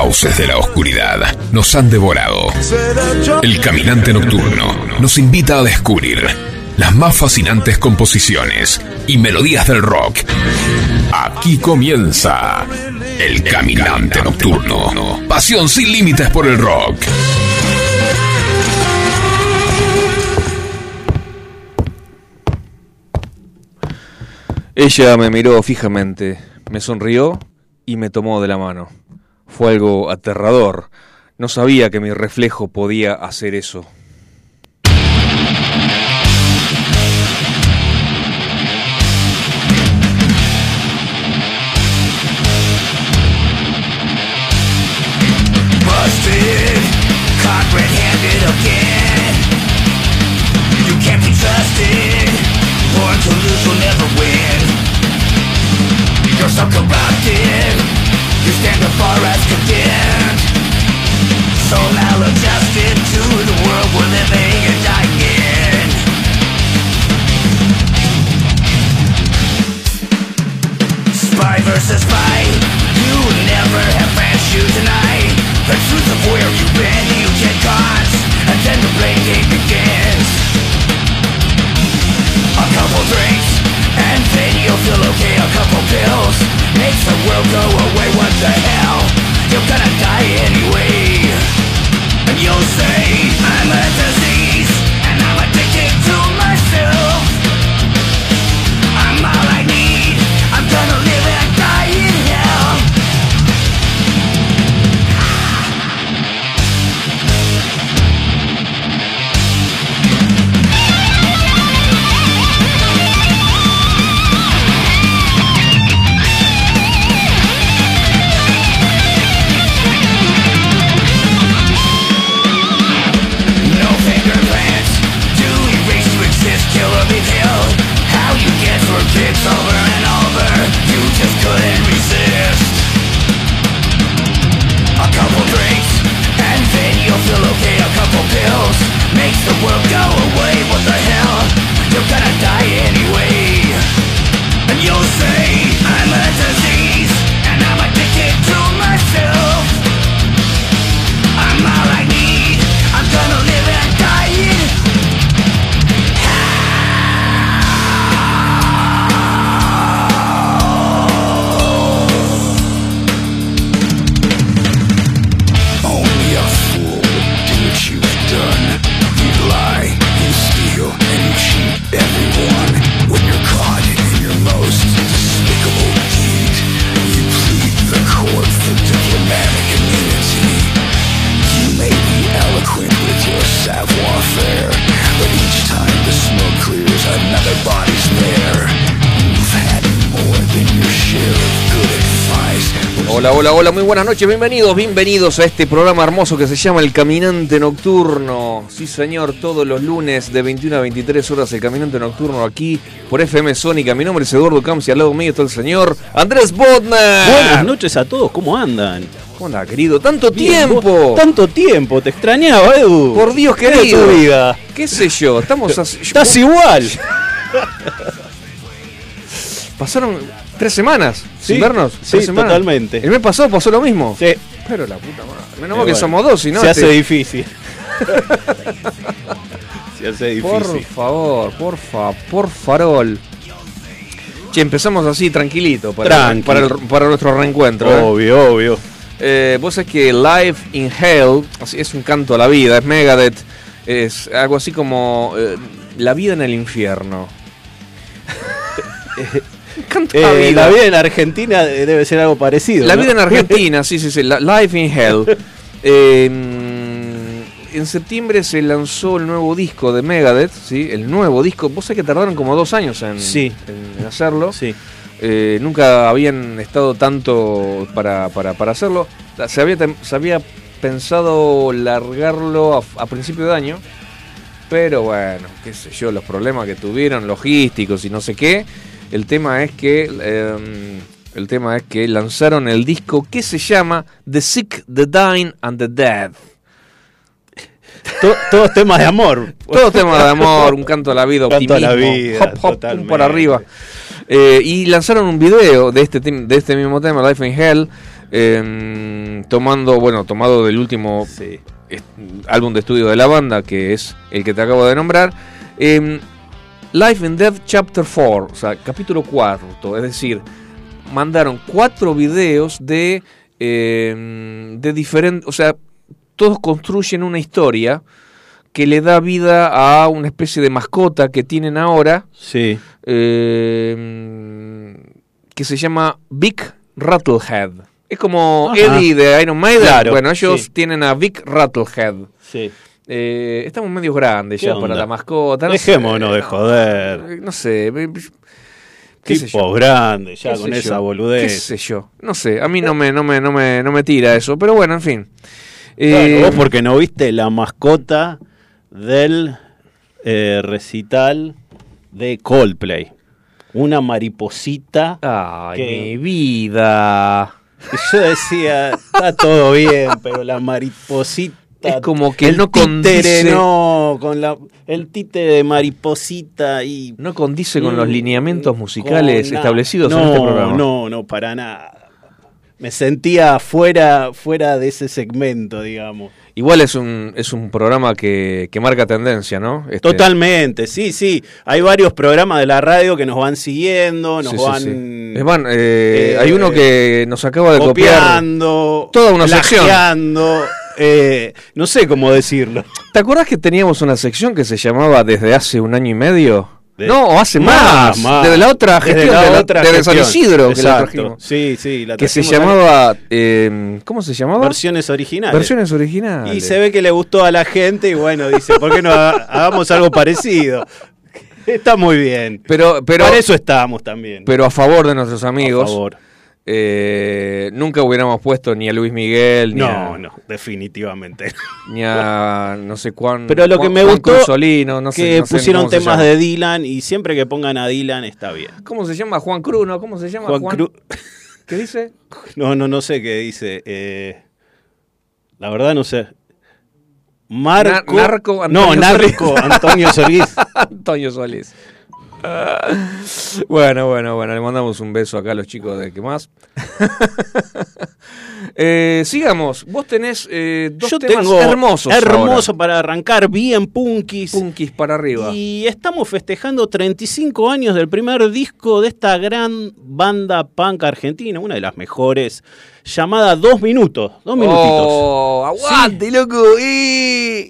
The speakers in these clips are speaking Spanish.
fauces de la oscuridad nos han devorado. El caminante nocturno nos invita a descubrir las más fascinantes composiciones y melodías del rock. Aquí comienza El Caminante Nocturno. Pasión sin límites por el rock. Ella me miró fijamente, me sonrió y me tomó de la mano. Fue algo aterrador. No sabía que mi reflejo podía hacer eso. Stand condemned. So maladjusted to the world we're living and dying in. Spy versus spy, you will never have friends you tonight. The truth of where you've been, you and then the blame game begins. A couple drinks, and then you'll feel okay. A couple pills makes the world go away. What the hell? You're gonna die anyway. And you'll say, I'm a disease, makes the world go away. Hola, hola, hola, muy buenas noches, bienvenidos, bienvenidos a este programa hermoso que se llama El Caminante Nocturno. Sí, señor, todos los lunes de 21 a 23 horas El Caminante Nocturno aquí por FM Sónica. Mi nombre es Eduardo Camps y al lado mío está el señor Andrés Bodner. Buenas noches a todos, ¿cómo andan? ¿Cómo querido? ¡Tanto Bien, tiempo! vos- Tanto tiempo, te extrañaba, Edu. Por Dios ¿Qué querido. tu vida? ¿Qué sé yo? Estamos así. Estás igual. Pasaron tres semanas Sí, sin vernos. sí, tres semanas. totalmente. El mes pasado pasó lo mismo. Sí. Pero la puta madre. Menos Eh, mal que bueno, somos dos, si no. Se este- hace difícil. Se hace Por difícil. favor, por fa, por farol. Che, empezamos así tranquilito para, Tranqui. para, el- para nuestro reencuentro. ¿eh? Obvio, obvio. Eh, vos sabés que Live in Hell es un canto a la vida, es Megadeth, es algo así como eh, la vida en el infierno. Eh, vida. la vida en Argentina eh, debe ser algo parecido. La ¿no? vida en Argentina, sí, sí, sí. la- Life in Hell. Eh, en septiembre se lanzó el nuevo disco de Megadeth, ¿sí? El nuevo disco. Vos sabés que tardaron como dos años en, Sí. en- en hacerlo. Sí. Eh, nunca habían estado tanto para, para, para hacerlo. Se había, se había pensado largarlo a, a principio de año. Pero bueno, qué sé yo, los problemas que tuvieron, logísticos y no sé qué. El tema es que. eh, el tema es que lanzaron el disco que se llama The Sick, The Dying and The Dead. To- todos temas de amor. Todo tema de amor, un canto a la vida, Canto a optimismo, la vida, hop, hop, pum, por arriba. Eh, y lanzaron un video de este, de este mismo tema, Life in Hell, Em, tomando, bueno, tomado del último Sí. est- álbum de estudio de la banda, que es el que te acabo de nombrar. Em, Life and Death Chapter 4, o sea, capítulo cuarto, es decir, mandaron cuatro videos de, em, de diferentes, o sea, todos construyen una historia que le da vida a una especie de mascota que tienen ahora, Sí. em, que se llama Big Rattlehead. Es como Ajá. Eddie de Iron Maiden. Claro, bueno, ellos sí. tienen a Big Rattlehead. Sí. Eh, estamos medio grandes ¿Qué ya onda? para la mascota. no Dejémonos sé, de joder. No sé. ¿Qué sé Tipo yo? grande, ya ¿Qué con esa yo? boludez. ¿Qué sé yo? No sé. A mí no me, no me, no me, no me tira eso. Pero bueno, en fin. Eh, vos porque no viste la mascota del eh, recital de Coldplay. Una mariposita. Ay, que- mi vida. Yo decía, está todo bien, pero la mariposita. Es como que el no condice- no, con la, el títere de mariposita y. No condice con los lineamientos musicales con nada. establecidos no, en este programa. No, no, para nada. Me sentía fuera, fuera de ese segmento, digamos. Igual es un, es un programa que, que marca tendencia, ¿no? Este, Totalmente, sí, sí. Hay varios programas de la radio que nos van siguiendo, nos sí, van sí. Es van, eh, eh, hay uno que nos acaba de copiar. copiando, toda una sección. Eh, no sé cómo decirlo. ¿Te acuerdas que teníamos una sección que se llamaba desde hace un año y medio? De- no, o hace más. más. Desde la otra Desde gestión, la de, la- otra de San. Isidro, que la trajimos. Sí, sí, la Que se llamaba. eh, ¿Cómo se llamaba? versiones originales. Versiones originales. Y se ve que le gustó a la gente y bueno, dice, ¿por qué no haga- hagamos algo parecido? Está muy bien. Pero, pero, Para eso estamos también. pero a favor de nuestros amigos. Por favor. Eh, nunca hubiéramos puesto ni a Luis Miguel, ni, No, a, no, definitivamente. ni a no sé cuán. Pero lo que me gustó no sé- que no pusieron temas de Dylan y siempre que pongan a Dylan está bien. ¿Cómo se llama? Juan Cruz, ¿no? ¿Cómo se llama? Juan Cruz. ¿Qué dice? No, no, no sé qué dice. eh, la verdad no sé. Marco. Na- narco no, Narco Solís. Antonio Solís. Antonio Solís. bueno, bueno, bueno, le mandamos un beso acá a los chicos de que más. Eh, sigamos, vos tenés eh, dos Yo temas tengo hermosos. hermoso para arrancar bien punkis. Punkis para arriba. Y estamos festejando 35 años del primer disco de esta gran banda punk argentina, una de las mejores, llamada Dos Minutos. Dos minutitos. Oh, aguante, loco.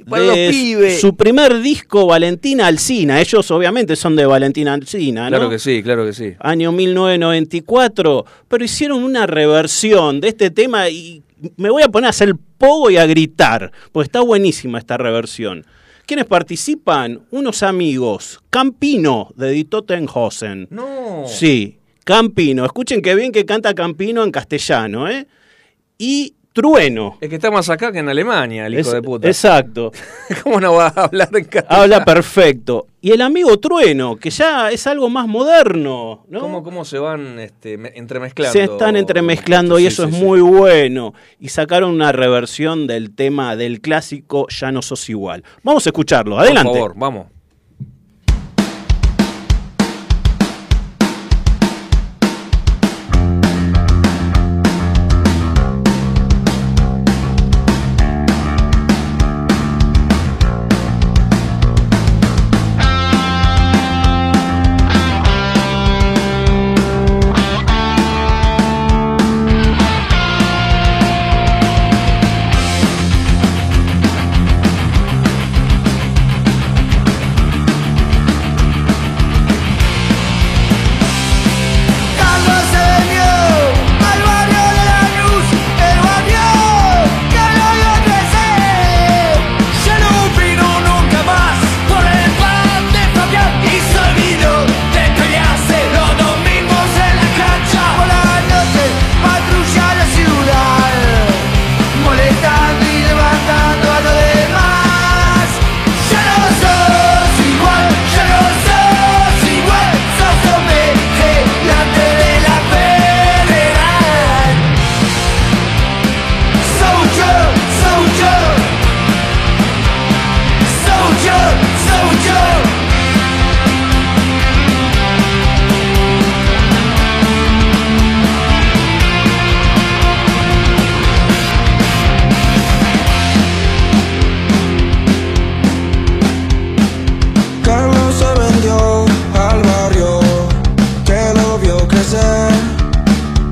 Para los pibes. Su primer disco, Valentina Alcina. Ellos obviamente son de Valentina Alcina, ¿no? Claro que sí, claro que sí. Año 1994, pero hicieron una reversión de este tema y me voy a poner a hacer pogo y a gritar, porque está buenísima esta reversión. ¿Quiénes participan? Unos amigos. Campino, de Die Totenhausen. No. Sí, Campino. Escuchen qué bien que canta Campino en castellano, ¿eh? Y Trueno. Es que está más acá que en Alemania, el hijo Es- de puta. Exacto. ¿Cómo no va a hablar en castellano? Habla perfecto. Y el amigo Trueno, que ya es algo más moderno, ¿no? ¿Cómo, cómo se van este, me- entremezclando? Se están entremezclando y eso sí, es sí. muy bueno. Y sacaron una reversión del tema del clásico Ya no sos igual. Vamos a escucharlo. Adelante. Por favor, vamos.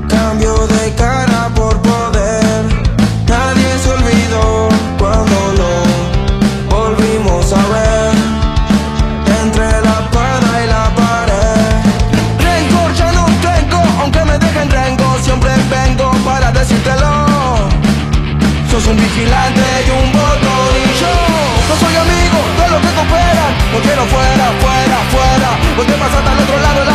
Cambio de cara por poder. Nadie se olvidó cuando lo volvimos a ver. Entre la pana y la pared. Rencor ya no tengo, aunque me dejen rengo. Siempre vengo para decírtelo. Sos un vigilante y un botón y yo no soy amigo de los que cooperan. No quiero fuera, fuera, fuera. Voy a pasar al otro lado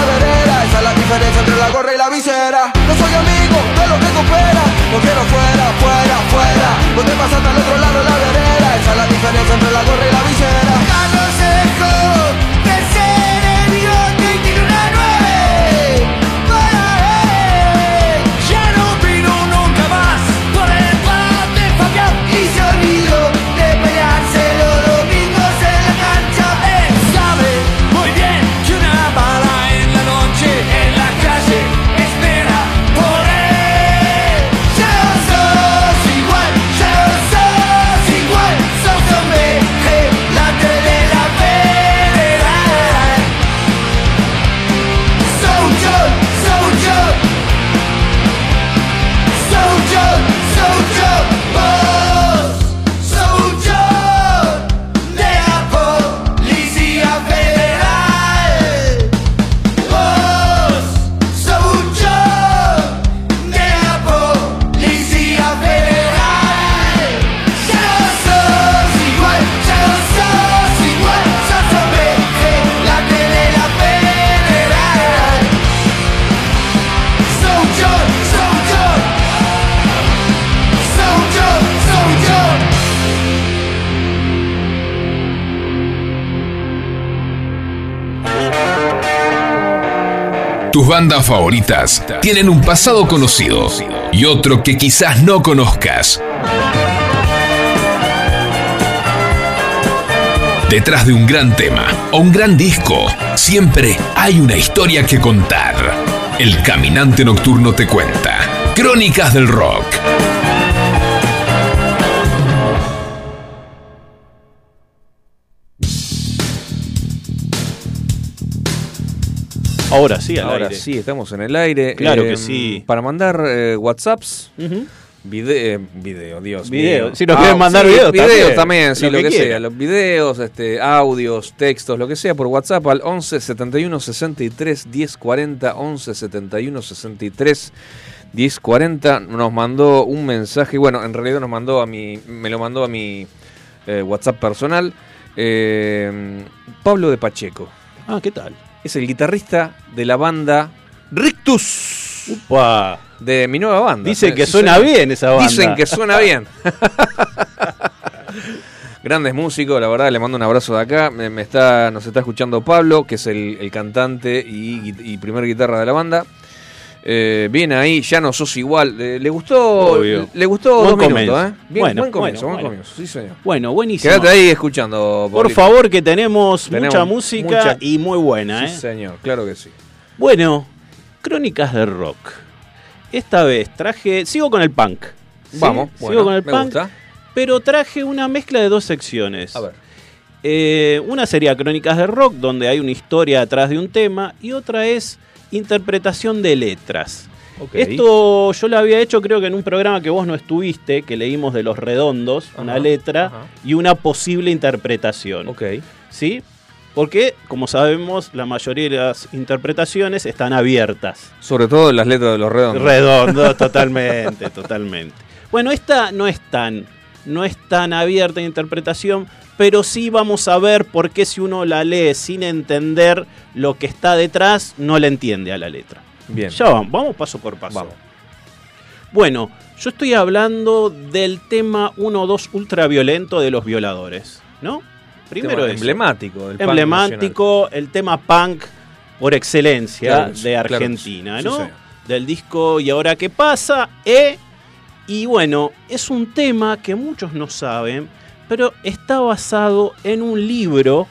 diferencia entre la gorra y la visera. No soy amigo de los que cooperan No quiero fuera, fuera, fuera Vos te pasas al otro lado de la vereda. Esa es la diferencia entre la gorra y la visera Tus bandas favoritas tienen un pasado conocido y otro que quizás no conozcas. Detrás de un gran tema o un gran disco, siempre hay una historia que contar. El Caminante Nocturno te cuenta. Crónicas del Rock. Ahora sí, al Ahora aire. sí, estamos en el aire. Claro que sí. Para mandar eh, WhatsApps, video, video, Dios Video. mío. Si nos quieren mandar videos también, también, sí, lo lo, que sea. Los videos, este, audios, textos, lo que sea, por WhatsApp al 11 71 63 10 40, 11 71 63 10 40. Nos mandó un mensaje, bueno, en realidad nos mandó a mi, me lo mandó a mi eh, WhatsApp personal. eh, Pablo de Pacheco. Ah, ¿qué tal? Es el guitarrista de la banda Rictus. Upa. De mi nueva banda. Dice Sí, que suena bien esa banda. Dicen que suena bien. Grandes músicos, la verdad, le mando un abrazo de acá. Me, me está, nos está escuchando Pablo, que es el, el cantante y primer guitarra de la banda. Eh, viene ahí, ya no sos igual. Le, le gustó, Obvio. le gustó Buen dos minutos, comienzo. ¿eh? Bien, Bueno, buen comienzo, bueno, buen bueno. comienzo, sí señor. Bueno, buenísimo. Quédate ahí escuchando. Por favor, que tenemos, Tenemos mucha música mucha- y muy buena, Sí ¿eh? señor, claro que sí. Bueno, Crónicas de Rock. Esta vez traje. Sigo con el punk. ¿sí? Vamos, Sigo bueno, con el me punk. gusta. Pero traje una mezcla de dos secciones. A ver. Eh, una sería Crónicas de Rock, donde hay una historia atrás de un tema, y otra es interpretación de letras. Esto yo lo había hecho creo que en un programa que vos no estuviste, que leímos de Los Redondos, una letra ajá. y una posible interpretación. Ok. ¿Sí? Porque, como sabemos, la mayoría de las interpretaciones están abiertas. Sobre todo las letras de los redondos. Redondo, totalmente, totalmente. Bueno, esta no es tan, no es tan abierta en interpretación, pero sí vamos a ver por qué si uno la lee sin entender lo que está detrás, no la entiende a la letra. Bien. Ya vamos, vamos paso por paso. Vamos. Bueno, yo estoy hablando del tema 1-2 ultraviolento de los violadores, ¿no? Primero eso. emblemático del emblemático, el tema punk por excelencia Claro de Argentina. ¿no? Sí. Del disco Y ahora qué pasa, E. Y bueno, es un tema que muchos no saben, pero está basado en un libro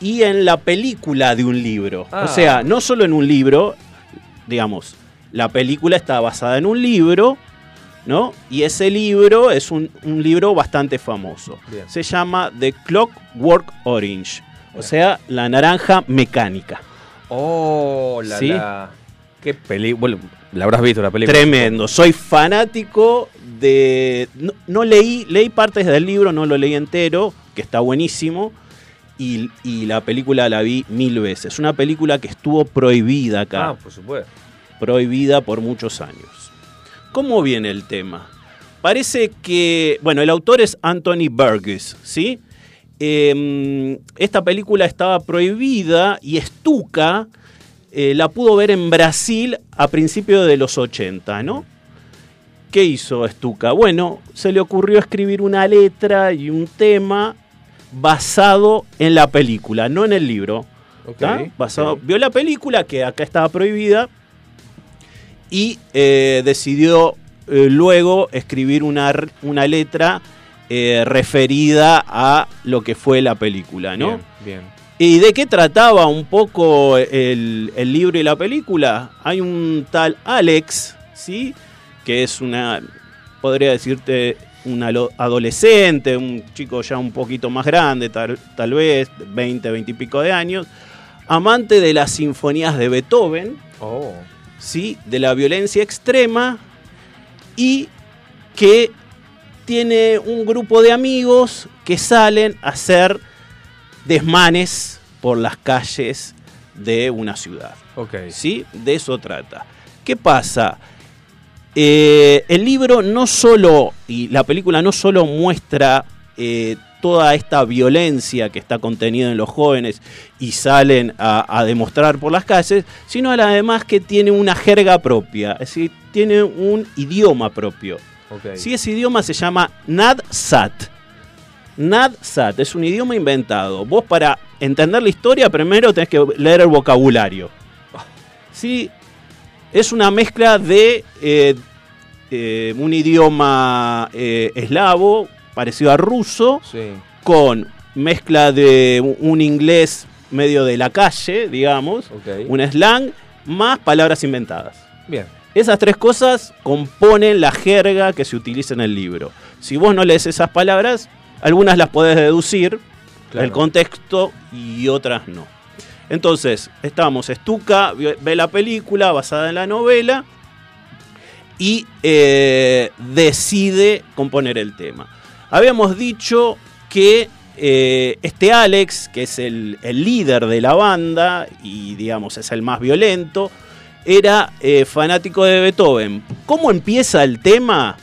y en la película de un libro. Ah. O sea, no solo en un libro, digamos, la película está basada en un libro, ¿no? Y ese libro es un, un libro bastante famoso. Bien. Se llama The Clockwork Orange, o sea, la naranja mecánica. Oh, la, Sí. la- Qué película. Bueno, la habrás visto la película. Tremendo. Soy fanático de. No, no leí, leí partes del libro, no lo leí entero, que está buenísimo. Y, y la película la vi mil veces. Una película que estuvo prohibida acá. Ah, por supuesto. prohibida por muchos años. ¿Cómo viene el tema? parece que, bueno, el autor es Anthony Burgess, ¿sí? Eh, esta película estaba prohibida y Stuka eh, la pudo ver en Brasil a principios de los 80, ¿no? ¿Qué hizo Stuka? Bueno, se le ocurrió escribir una letra y un tema basado en la película, no en el libro. Ok, ¿tá? Basado-. Vio la película, que acá estaba prohibida, y eh, decidió eh, luego escribir una, una letra eh, referida a lo que fue la película, ¿no? Bien, bien. ¿Y de qué trataba un poco el, el libro y la película? Hay un tal Alex, ¿sí? Que es una, podría decirte, un adolescente, un chico ya un poquito más grande, tal, tal vez, 20, 20 y pico de años, amante de las sinfonías de Beethoven, Oh, ¿sí? de la violencia extrema y que tiene un grupo de amigos que salen a hacer desmanes por las calles de una ciudad. ok. ¿sí? De eso trata. ¿Qué pasa? Eh, el libro no solo, y la película no solo muestra eh, toda esta violencia que está contenida en los jóvenes y salen a, a demostrar por las calles, sino además que tiene una jerga propia, es decir, tiene un idioma propio. Si ese idioma se llama Nadsat. Nadsat es un idioma inventado. Vos para entender la historia primero tenés que leer el vocabulario. Sí, es una mezcla de eh, eh, un idioma eh, eslavo parecido a ruso Sí. con mezcla de un- inglés medio de la calle, digamos, un slang más palabras inventadas. Bien. Esas tres cosas componen la jerga que se utiliza en el libro. Si vos no lees esas palabras, algunas las podés deducir Claro. del contexto y otras no. Entonces, estamos, Stuka ve la película basada en la novela y eh, decide componer el tema. Habíamos dicho que eh, este Alex, que es el, el líder de la banda y digamos es el más violento, era eh, fanático de Beethoven. ¿Cómo empieza el tema?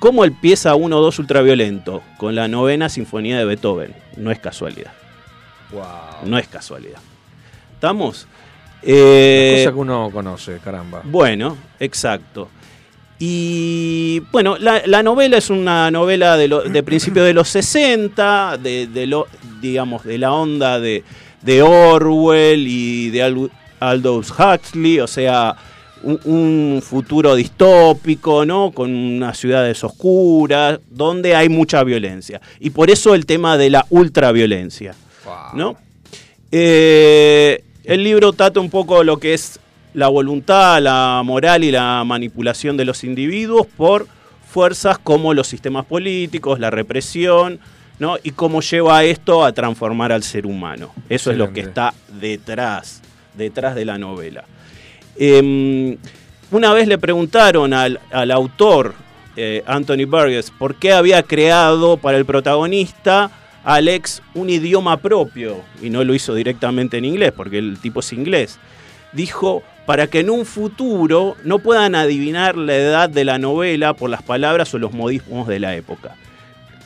¿Cómo empieza 1-2 ultraviolento? Con la novena sinfonía de Beethoven. No es casualidad. Wow. No es casualidad. ¿Estamos? Eh, Cosa que uno conoce, caramba. bueno, exacto. Y bueno, la, la novela es una novela de, lo- de principios de los 60, de, de lo, digamos, de la onda de, de Orwell y de Al- Aldous Huxley, o sea, un, un futuro distópico, ¿no? Con unas ciudades oscuras, donde hay mucha violencia. Y por eso el tema de la ultraviolencia. Wow. ¿no? Eh, el libro trata un poco lo que es la voluntad, la moral y la manipulación de los individuos por fuerzas como los sistemas políticos, la represión, ¿no? Y cómo lleva esto a transformar al ser humano. Eso es lo que está detrás, detrás de la novela. Eh, una vez le preguntaron al, al autor, eh, Anthony Burgess, por qué había creado para el protagonista Alex un idioma propio y no lo hizo directamente en inglés, porque el tipo es inglés. Dijo, para que en un futuro no puedan adivinar la edad de la novela por las palabras o los modismos de la época.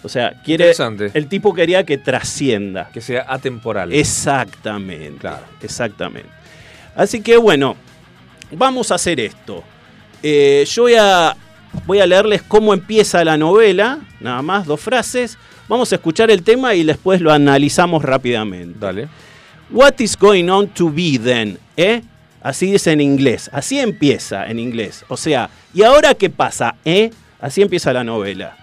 O sea, quiere, el tipo quería que trascienda. Que sea atemporal. Exactamente. Claro. Exactamente. Así que bueno, vamos a hacer esto. Eh, yo voy a, voy a leerles cómo empieza la novela, nada más, dos frases. Vamos a escuchar el tema y después lo analizamos rápidamente. Dale. What is going on to be then? ¿Eh? Así dice en inglés. Así empieza en inglés. O sea, ¿y ahora qué pasa? ¿Eh? Así empieza la novela.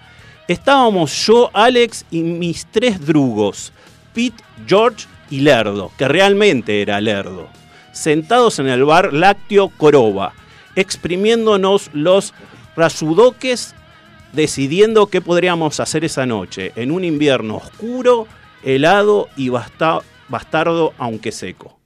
Estábamos yo, Alex y mis tres drugos, Pete, George y Lerdo, que realmente era Lerdo, sentados en el bar lácteo Coroba, exprimiéndonos los rasudoques, decidiendo qué podríamos hacer esa noche, en un invierno oscuro, helado y basta- bastardo aunque seco.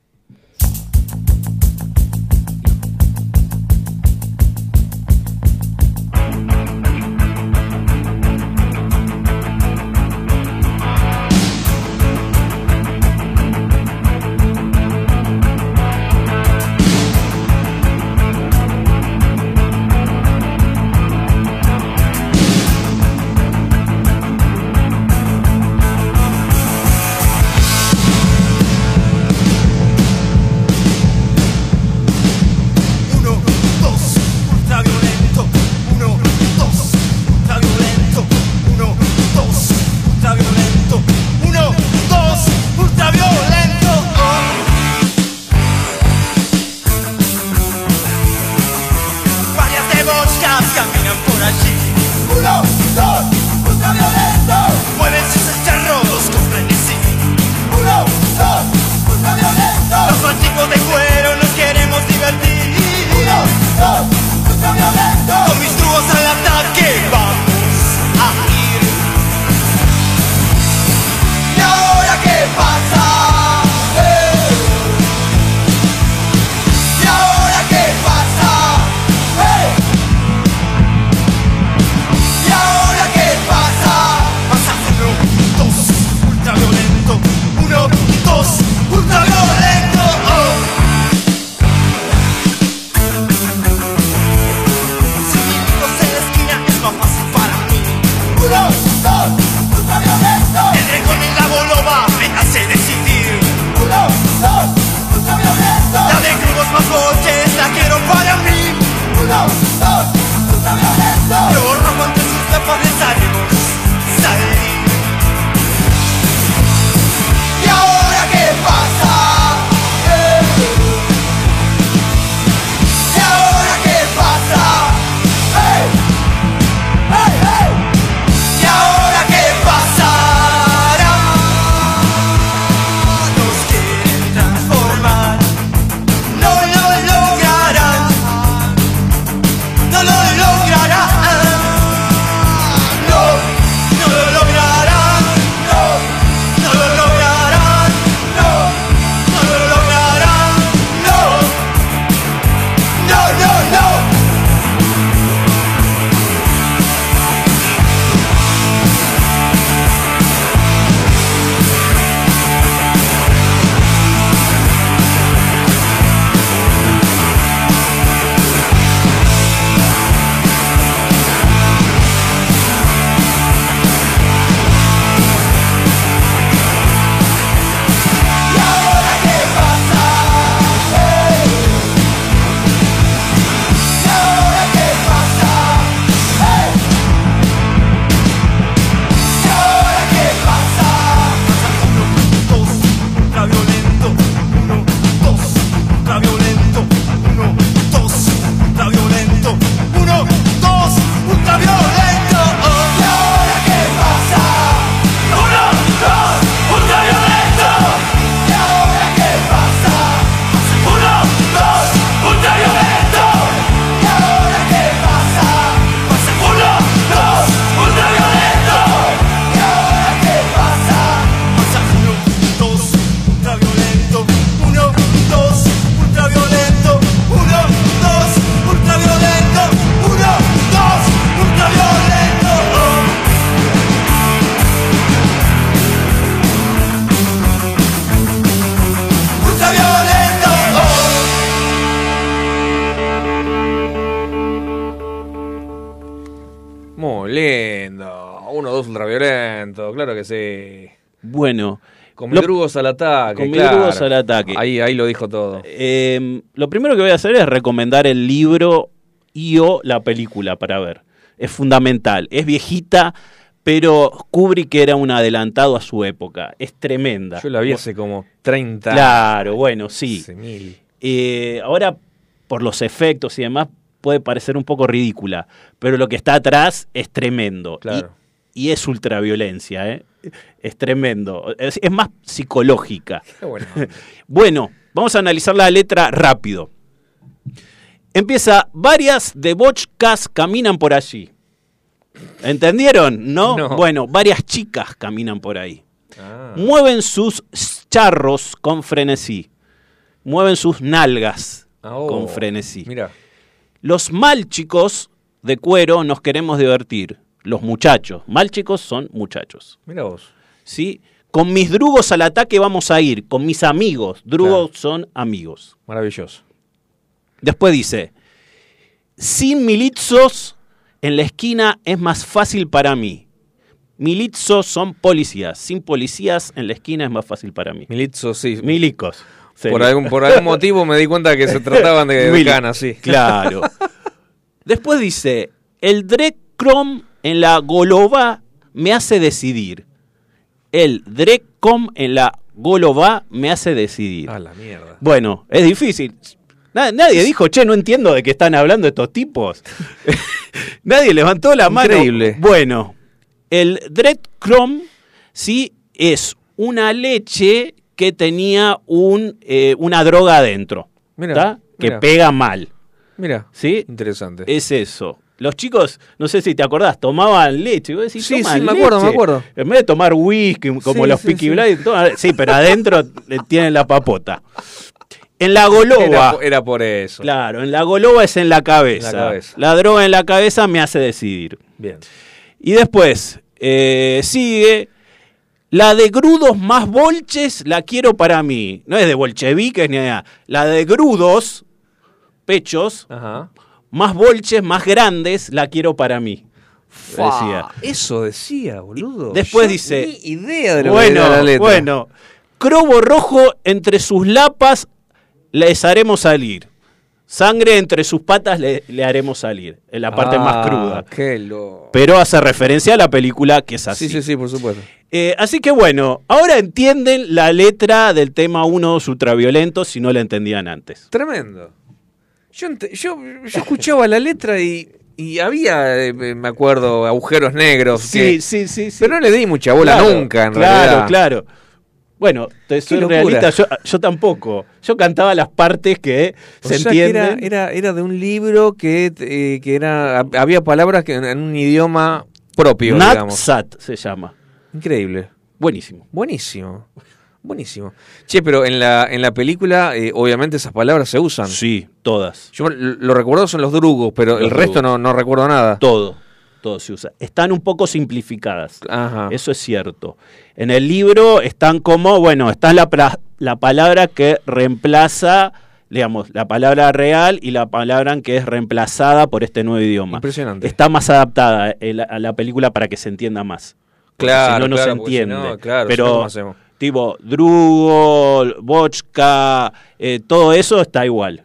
Lindo. Uno, dos ultraviolento, claro que sí. Bueno, Con midrugos al ataque. con claro. midrugos al ataque. Ahí, ahí lo dijo todo. eh, lo primero que voy a hacer es recomendar el libro y o la película para ver. Es fundamental. Es viejita, pero Kubrick era un adelantado a su época. Es tremenda. Yo la vi hace como 30 Claro, bueno, sí. Eh, ahora, por los efectos y demás, puede parecer un poco ridícula, pero lo que está atrás es tremendo. Claro. Y, y es ultraviolencia, ¿eh? Es tremendo. Es, es más psicológica. Qué bueno. Bueno, vamos a analizar la letra rápido. Empieza, varias de bochcas caminan por allí. ¿Entendieron? ¿No? No. Bueno, varias chicas caminan por ahí. Ah, Mueven sus charros con frenesí. Mueven sus nalgas ah, oh, con frenesí. Mira, Los mal chicos de cuero nos queremos divertir. Los muchachos. Mal chicos son muchachos. mira vos. ¿Sí? Con mis drugos al ataque vamos a ir. Con mis amigos. Drugos son amigos. Maravilloso. Después dice, sin milizos en la esquina es más fácil para mí. Milizos son policías. Sin policías en la esquina es más fácil para mí. Militzo, sí. Milicos. Por, algún, por algún motivo me di cuenta que se trataban de, de canas, sí. Claro. Después dice, el Drecrom en la Golova me hace decidir. El Drecom en la Golova me hace decidir. Ah, la mierda. Bueno, es difícil. Na- nadie dijo, che, no entiendo de qué están hablando estos tipos. nadie levantó la mano. Increíble. Bueno, el Dreadcrom sí es una leche que tenía un, eh, una droga adentro. Mira, ¿tá? Que mira. pega mal. Mira, ¿Sí? interesante. Es eso. Los chicos, no sé si te acordás, tomaban leche. Vos decís, Sí, "Toman sí, me acuerdo, leche". me acuerdo. En vez de tomar whisky, como Sí, los sí, Peaky sí. Blinders, sí, pero adentro tienen la papota. En la goloba. Era, po- era por eso. Claro, en la goloba es en la cabeza. En la cabeza. La droga en la cabeza me hace decidir. Bien. Y después eh, sigue. La de grudos más bolches la quiero para mí. No es de bolcheviques ni nada. La de grudos, pechos, Ajá. más bolches, más grandes, la quiero para mí. Decía. Eso decía, boludo. Después Yo dice- Ni idea de lo Bueno, la letra. bueno. Crobo rojo entre sus lapas les haremos salir. Sangre entre sus patas le, le haremos salir. En la parte Ah, más cruda. Qué lo... Pero hace referencia a la película que es así. Sí, sí, sí, por supuesto. Eh, así que bueno, ahora entienden la letra del tema 1 ultraviolento si no la entendían antes. Tremendo. Yo, yo, yo escuchaba la letra y, y había, eh, me acuerdo, agujeros negros. que- sí, sí, Pero no le di mucha bola Claro, nunca, en claro, realidad. Claro, Bueno, te soy realista, yo, yo tampoco. Yo cantaba las partes que O se sea que era, entienden. era, era de un libro que, eh, que era había palabras que en, en un idioma propio, digamos. Natsat se llama. Increíble. Buenísimo. Buenísimo. Buenísimo. Che, pero en la, en la película, eh, obviamente esas palabras se usan. Sí, todas. Yo l- lo recuerdo son los drugos, pero Los el resto no, no recuerdo nada. Todo. Todo se usa. Están un poco simplificadas. Ajá. Eso es cierto. En el libro están como, bueno, está la, la palabra que reemplaza, digamos, la palabra real y la palabra que es reemplazada por este nuevo idioma. Impresionante. Está más adaptada eh, a la película para que se entienda más. Claro, si no, no claro, se si entiende. no, claro, si no, ¿cómo Pero, tipo, Drugo, Bochka, eh, todo eso está igual.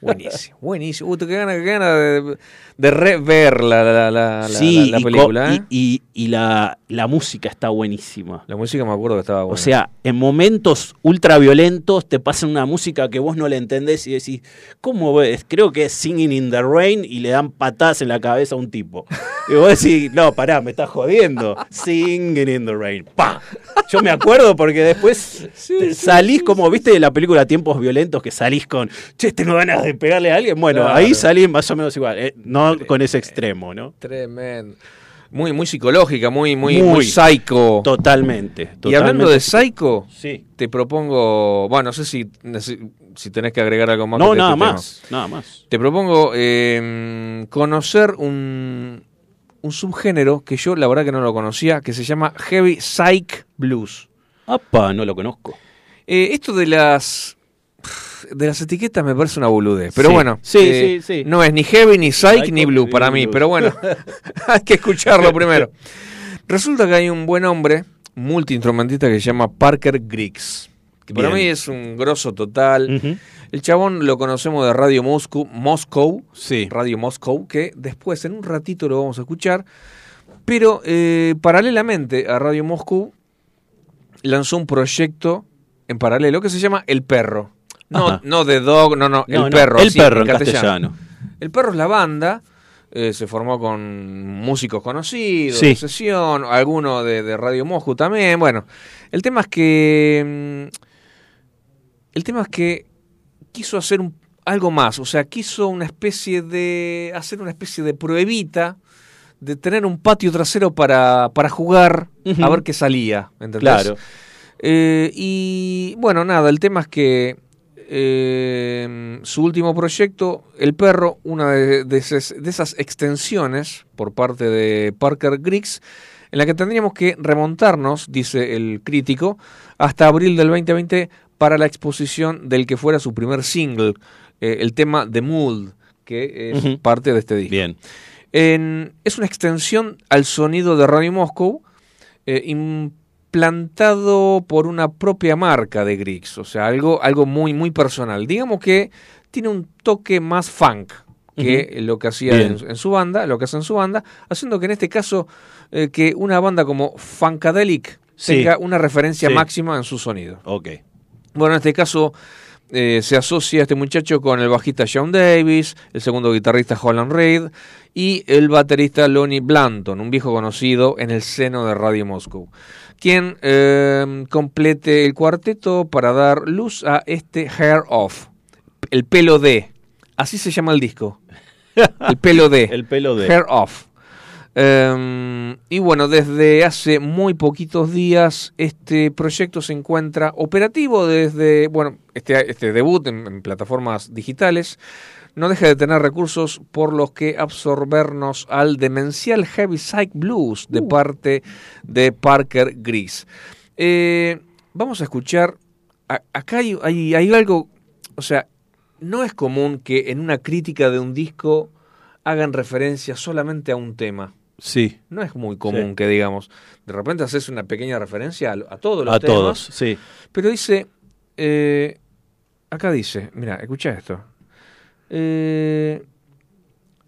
Buenísimo, buenísimo. Uh, qué gana, qué gana de, de rever la, la, la, la- sí, la- la y película. ¿eh? y, y- y la, la música está buenísima. La música me acuerdo que estaba buena. O sea, en momentos ultraviolentos te pasan una música que vos no le entendés y decís, ¿cómo ves? Creo que es Singing in the Rain y le dan patadas en la cabeza a un tipo. Y vos decís, no, pará, me estás jodiendo. Singing in the Rain. ¡Pa! Yo me acuerdo porque después salís como, viste, de la película Tiempos Violentos que salís con, che, tengo ganas de pegarle a alguien. Bueno, Claro. ahí salís más o menos igual. eh, no con ese extremo, ¿no? Tremendo. Muy, muy psicológica, muy, muy, muy, Muy. psycho. Totalmente. y hablando de psycho, Sí. te propongo. Bueno, no sé si, si tenés que agregar algo más. No, de nada este tema. más. Nada más. Te propongo eh, conocer un, un subgénero que yo la verdad que no lo conocía, que se llama Heavy Psych Blues. Apa, no lo conozco. Eh, esto de las... de las etiquetas me parece una boludez. Pero Sí. bueno, Sí, eh, sí, no es ni heavy, ni psych, ni blue ni para mí. blue. Pero bueno, hay que escucharlo primero. Resulta que hay un buen hombre, multiinstrumentista, que se llama Parker Griggs. Que para mí es un grosso total. El chabón lo conocemos de Radio Moscú, Moscow, Sí. Radio Moscow, que después en un ratito lo vamos a escuchar. Pero eh, paralelamente a Radio Moscú lanzó un proyecto en paralelo que se llama El Perro. No, Ajá. no de Dog, no, no, No, El no, Perro. El perro en castellano. El Perro es la banda. eh, se formó con músicos conocidos, Sí. sesión, alguno de, de Radio Moscú también. Bueno, el tema es que. mm, El tema es que quiso hacer un- algo más. O sea, quiso una especie de. hacer una especie de pruebita de tener un patio trasero para, para jugar a ver qué salía. ¿entendés? Claro. Eh, y bueno, nada, el tema es que eh, su último proyecto, El Perro, una de, de esas, de esas extensiones por parte de Parker Griggs, en la que tendríamos que remontarnos, dice el crítico, hasta abril del 2020 para la exposición del que fuera su primer single, eh, el tema The Mood, que es parte de este disco. Bien. En- es una extensión al sonido de Radio Moscow eh, implantado por una propia marca de Griggs, o sea, algo, algo muy, muy personal. Digamos que tiene un toque más funk que lo que hacía en, en su banda, lo que hace en su banda, haciendo que en este caso eh, que una banda como Funkadelic Sí. tenga una referencia Sí. máxima en su sonido. Ok. Bueno, en este caso eh, se asocia este muchacho con el bajista Sean Davis, el segundo guitarrista Holland Reid y el baterista Lonnie Blanton, un viejo conocido en el seno de Radio Moscow, quien eh, complete el cuarteto para dar luz a este Hair Off, el pelo de, así se llama el disco, el pelo de, El pelo de. Hair Off. Em, y bueno, desde hace muy poquitos días este proyecto se encuentra operativo desde, bueno, este, este debut en, en plataformas digitales. No deja de tener recursos por los que absorbernos al demencial Heavy Psych Blues de parte de Parker Gris. Eh, vamos a escuchar, a- acá hay, hay- hay algo, o sea, no es común que en una crítica de un disco hagan referencia solamente a un tema. Sí. No es muy común Sí. que digamos, de repente haces una pequeña referencia a, a todos los A temas, todos, sí. pero dice, eh, acá dice, mira, escucha esto. Eh,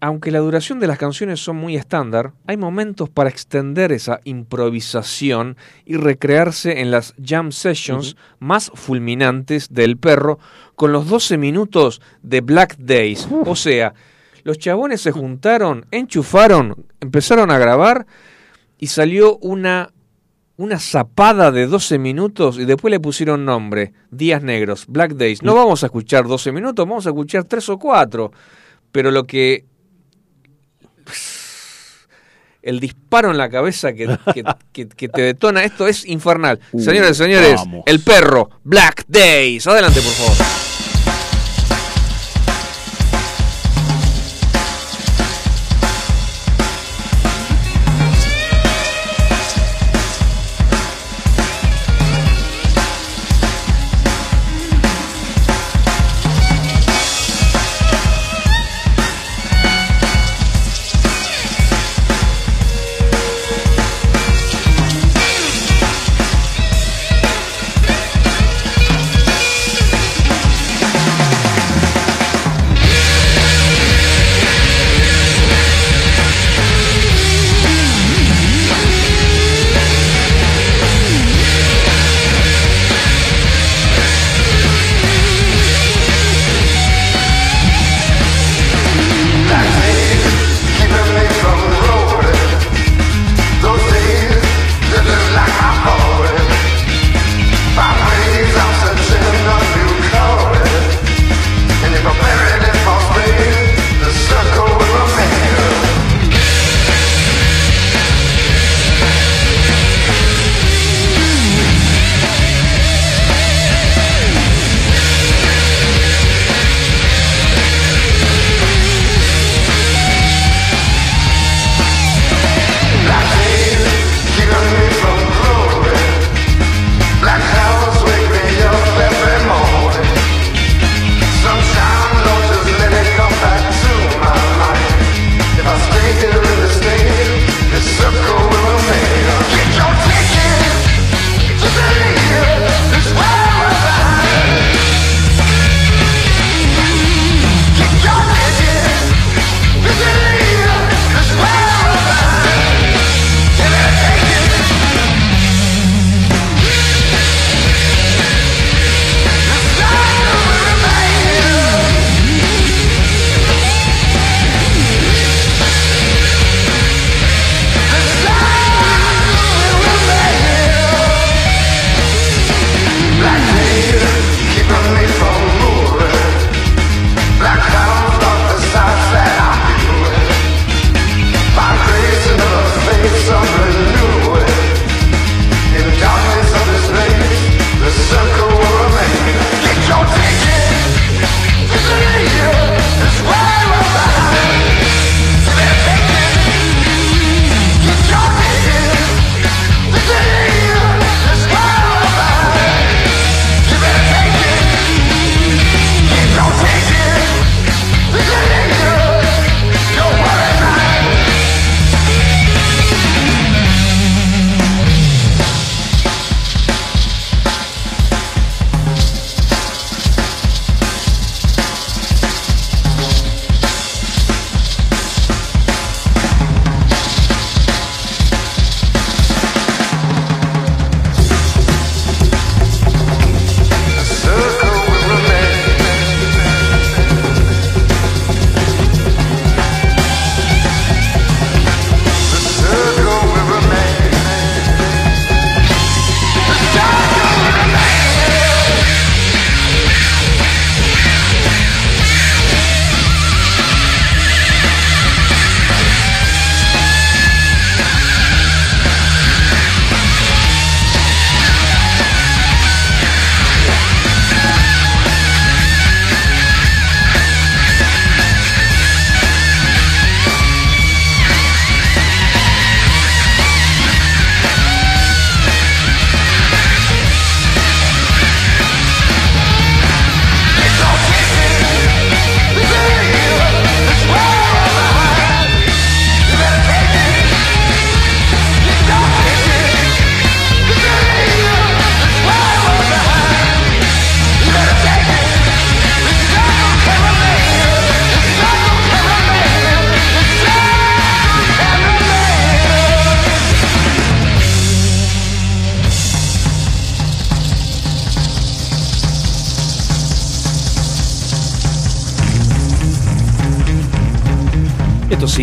aunque la duración de las canciones son muy estándar, hay momentos para extender esa improvisación y recrearse en las jam sessions más fulminantes del perro con los 12 minutos de Black Days. O sea, los chabones se juntaron, enchufaron, empezaron a grabar y salió una una zapada de 12 minutos y después le pusieron nombre, Días Negros, Black Days. No vamos a escuchar 12 minutos, vamos a escuchar 3 o 4. Pero lo que... El disparo en la cabeza que, que- que- que te detona esto es infernal. Uh, Señores, señores, vamos. el perro, Black Days. Adelante, por favor.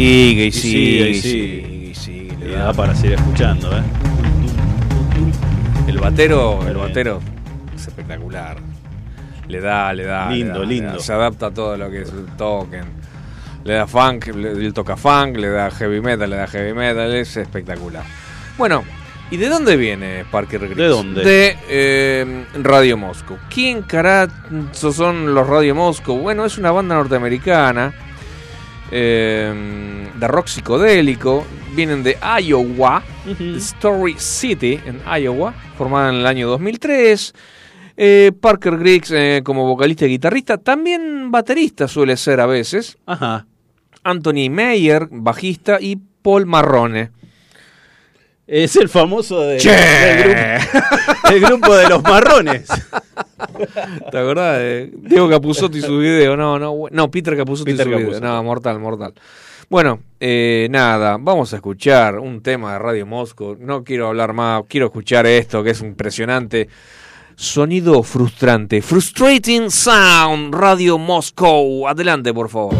Sigue y sigue y sigue y sigue. Le da para seguir escuchando, ¿eh? El batero, el batero es espectacular. Le da, le da. Lindo, le da, le lindo. da. Se adapta a todo lo que es el token. Le da funk, le, toca funk, le da heavy metal, le da heavy metal, es espectacular. Bueno, ¿y de dónde viene Parker Griggs? ¿De dónde? De eh, Radio Moscow. ¿Quién carajo son los Radio Moscow? Bueno, es una banda norteamericana eh, de rock psicodélico. Vienen de Iowa. Story City en Iowa, formada en el año 2003. Eh, Parker Griggs eh, como vocalista y guitarrista, también baterista suele ser a veces. Ajá. Anthony Meyer, bajista, y Paul Marrone. Es el famoso de- Che. del, grupo, del grupo de los marrones. ¿Te acordás de Diego Capuzotto y su video? No, no, no, Peter y su video. No, mortal, mortal. Bueno, eh, nada, vamos a escuchar un tema de Radio Moscow. No quiero hablar más, quiero escuchar esto que es impresionante. Sonido frustrante. Frustrating Sound, Radio Moscow. Adelante, por favor.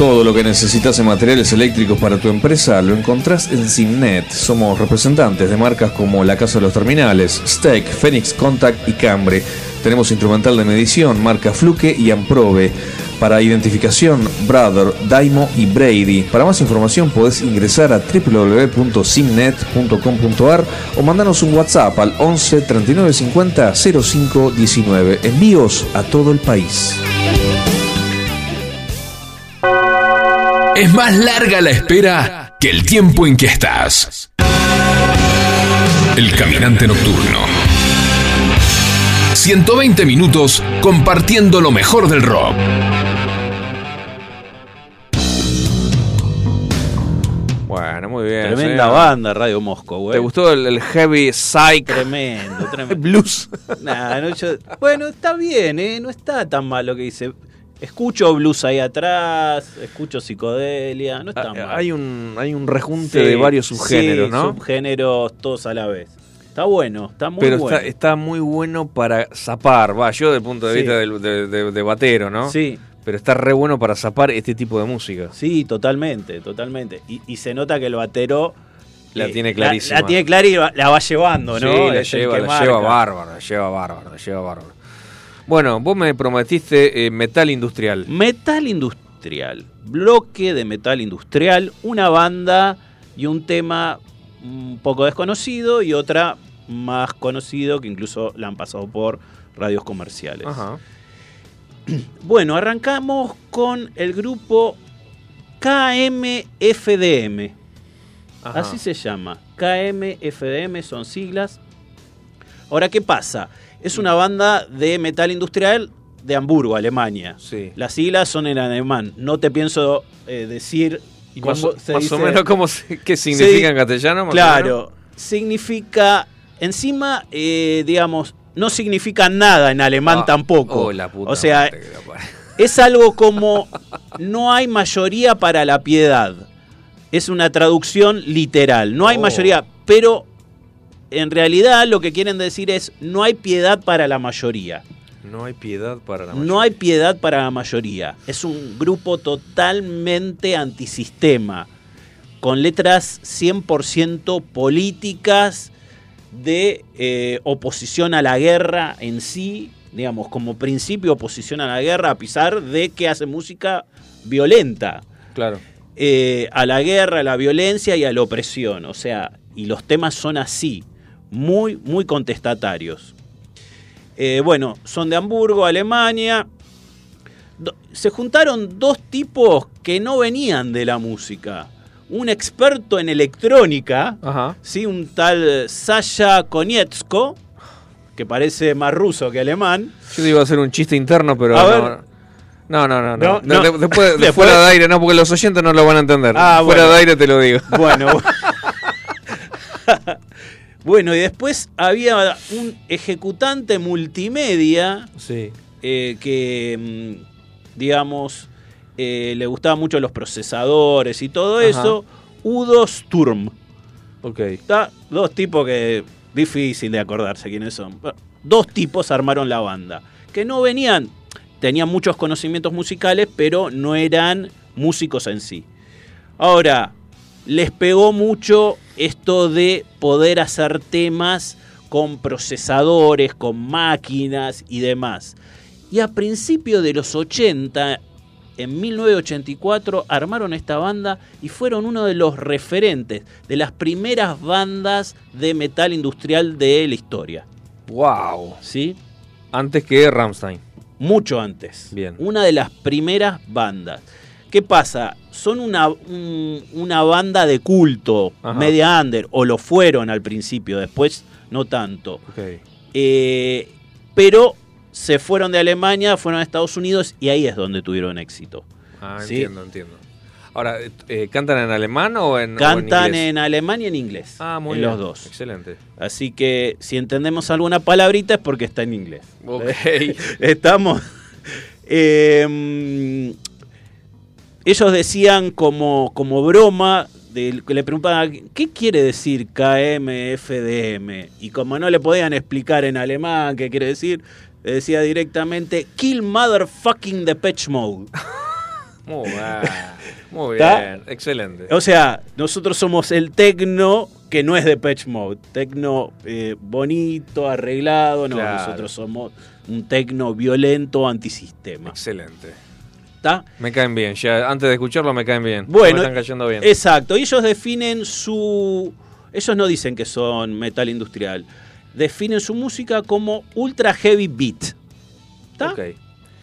Todo lo que necesitas en materiales eléctricos para tu empresa lo encontrás en Simnet. Somos representantes de marcas como La Casa de los Terminales, Steak, Phoenix Contact y Cambre. Tenemos instrumental de medición, marca Fluke y Amprobe. Para identificación, Brother, Daimo y Brady. Para más información podés ingresar a www.simnet.com.ar o mandarnos un WhatsApp al 11 39 50 05 19. Envíos a todo el país. Es más larga la espera que el tiempo en que estás. El caminante nocturno. 120 minutos compartiendo lo mejor del rock. Bueno, muy bien. Tremenda sí. banda Radio Moscow, güey. ¿Te gustó el, el heavy psych Tremendo, tremendo. blues? Nah, no, yo- bueno, está bien, ¿eh? No está tan mal lo que dice. Escucho blues ahí atrás, escucho psicodelia, no está Ah, mal. Hay un, hay un rejunte Sí, de varios subgéneros, sí, ¿no? subgéneros todos a la vez. Está bueno, está muy Pero bueno. está, está muy bueno para zapar, va, yo desde el punto de Sí. vista del- de, de- de batero, ¿no? Sí, Pero está re bueno para zapar este tipo de música. sí, totalmente, totalmente. Y, y se nota que el batero La eh, tiene clarísima. La, tiene clara y la va llevando, ¿no? Sí, la Es lleva, la marca. lleva bárbaro, la lleva bárbaro, la lleva bárbaro. Bueno, vos me prometiste eh, metal industrial. Metal Industrial, bloque de metal industrial, una banda y un tema un poco desconocido y otra más conocido que incluso la han pasado por radios comerciales. Ajá. Bueno, arrancamos con el grupo KMFDM. Ajá. Así se llama. KMFDM son siglas. Ahora, ¿qué pasa? Es una banda de metal industrial de Hamburgo, Alemania. Sí. Las siglas son en alemán. No te pienso eh, decir Y cómo más, o- se más o menos cómo se- qué significa Sí, en castellano. más o Claro, significa. Encima, eh, digamos, no significa nada en alemán Ah, tampoco. oh, la puta o sea, es algo como no hay mayoría para la piedad. Es una traducción literal. No hay Oh. mayoría, pero en realidad lo que quieren decir es no hay piedad para la mayoría. No hay piedad para la No hay piedad para la mayoría. Es un grupo totalmente antisistema, con letras 100% políticas de eh, oposición a la guerra en sí, digamos, como principio oposición a la guerra, a pesar de que hace música violenta. Claro. eh, a la guerra, a la violencia y a la opresión. O sea, y los temas son así, muy, muy contestatarios. Eh, bueno, son de Hamburgo, Alemania. Do- se juntaron dos tipos que no venían de la música. Un experto en electrónica, Ajá. ¿sí? un tal Sasha Konietzko, que parece más ruso que alemán. Yo te iba a hacer un chiste interno, pero A no, ver. no, no, no, no. No, De- después, de Después- fuera de aire, no, porque los oyentes no lo van a entender. Ah, fuera bueno. de aire te lo digo. Bueno. bueno, y después había un ejecutante multimedia Sí. eh, que, mm, digamos, eh, le gustaban mucho los procesadores y todo Ajá. eso. Udo Sturm. Ok. Está, dos tipos que difícil de acordarse quiénes son. Bueno, Dos tipos armaron la banda. Que no venían, tenían muchos conocimientos musicales, pero no eran músicos en sí. Ahora, les pegó mucho esto de poder hacer temas con procesadores, con máquinas y demás. Y a principios de los 80, en 1984, armaron esta banda y fueron uno de los referentes de las primeras bandas de metal industrial de la historia. Wow. ¿Sí? Antes que Ramstein. mucho antes. Bien. Una de las primeras bandas. ¿Qué pasa? Son una, un- una banda de culto, Ajá. media under, o lo fueron al principio, después no tanto. Eh, pero se fueron de Alemania, fueron a Estados Unidos y ahí es donde tuvieron éxito. Ah, Sí. entiendo, entiendo. Ahora, eh, ¿cantan en alemán o en, o en Cantan en alemán y en inglés. Ah, muy en bien. los dos. Excelente. Así que si entendemos alguna palabrita es porque está en inglés. Ok. Estamos. Eh, ellos decían como, como broma, de, que le preguntaban, ¿qué quiere decir KMFDM? Y como no le podían explicar en alemán qué quiere decir, le decía directamente, Kill Motherfucking the Patch Mode. Muy bien. Muy bien. Excelente. O sea, nosotros somos el tecno que no es de Patch Mode. Tecno eh, bonito, arreglado. No, Claro. nosotros somos un tecno violento antisistema. Excelente. Me caen bien. Ya antes de escucharlo me caen bien. Bueno, me están cayendo bien. Exacto. Y ellos definen su. Ellos no dicen que son metal industrial. Definen su música como ultra heavy beat. ¿Está?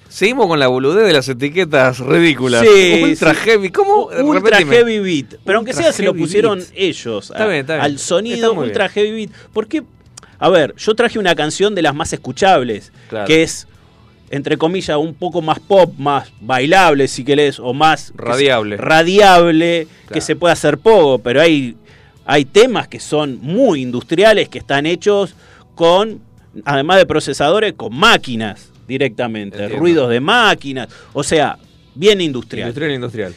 Seguimos con la boludez de las etiquetas ridículas. Sí, Ultra sí. heavy. ¿Cómo? Ultra Repetime. heavy beat. Pero aunque Ultra sea, se lo pusieron beat. ellos Está a- bien, está bien. al sonido ultra bien. heavy beat. Porque, a ver, yo traje una canción de las más escuchables, Claro. que es, entre comillas, un poco más pop, más bailable, si querés, o más que se- Radiable. radiable, que se puede hacer poco, pero hay, hay temas que son muy industriales, que están hechos con, además de procesadores, con máquinas directamente, Entiendo. ruidos de máquinas, o sea, bien industrial. Industrial industrial.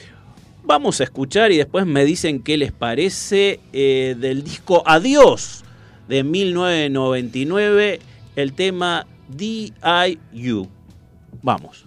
Vamos a escuchar y después me dicen qué les parece eh, del disco Adiós de 1999, el tema DIU. Vamos.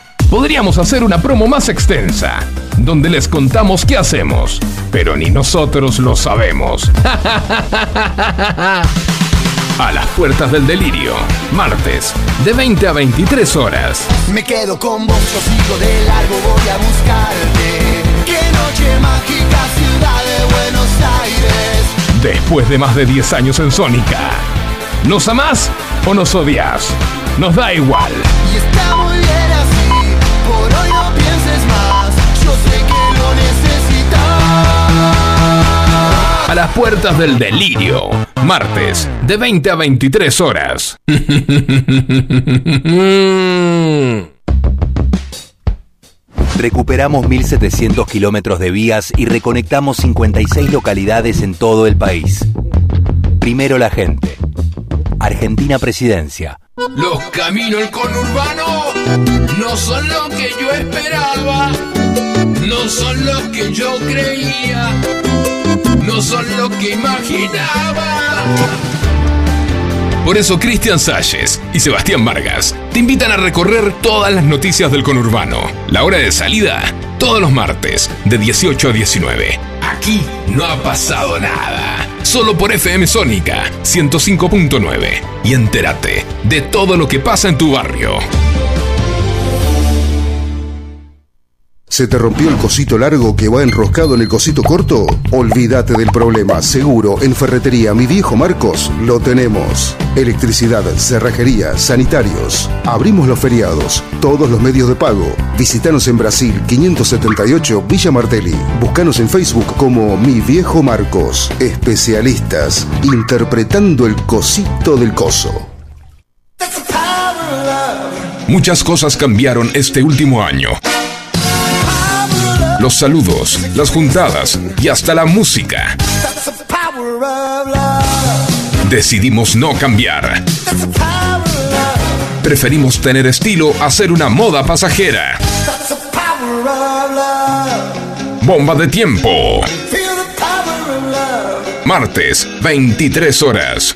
Podríamos hacer una promo más extensa, donde les contamos qué hacemos, pero ni nosotros lo sabemos. A las puertas del delirio, martes, de 20 a 23 horas. Me quedo con vos, yo sigo de largo, voy a buscarte. Qué noche mágica, ciudad de Buenos Aires. Después de más de 10 años en Sónica. ¿Nos amás o nos odias? Nos da igual. Y está muy bien A las puertas del delirio, martes, de 20 a 23 horas. Recuperamos 1.700 kilómetros de vías y reconectamos 56 localidades en todo el país. Primero la gente. Argentina Presidencia. Los caminos del conurbano no son lo que yo esperaba, no son los que yo creía, no son lo que imaginaba. Por eso Cristian Salles y Sebastián Vargas te invitan a recorrer todas las noticias del conurbano. La hora de salida, todos los martes, de 18 a 19. Aquí no ha pasado nada. Solo por FM Sónica 105.9. Y entérate de todo lo que pasa en tu barrio. ¿Se te rompió el cosito largo que va enroscado en el cosito corto? Olvídate del problema. Seguro, en Ferretería Mi Viejo Marcos lo tenemos. Electricidad, cerrajería, sanitarios. Abrimos los feriados, todos los medios de pago. Visítanos en Brasil 578 Villa Martelli. Búscanos en Facebook como Mi Viejo Marcos. Especialistas interpretando el cosito del coso. Muchas cosas cambiaron este último año. Los saludos, las juntadas y hasta la música. Decidimos no cambiar. Preferimos tener estilo a ser una moda pasajera. Bomba de tiempo. Martes, 23 horas.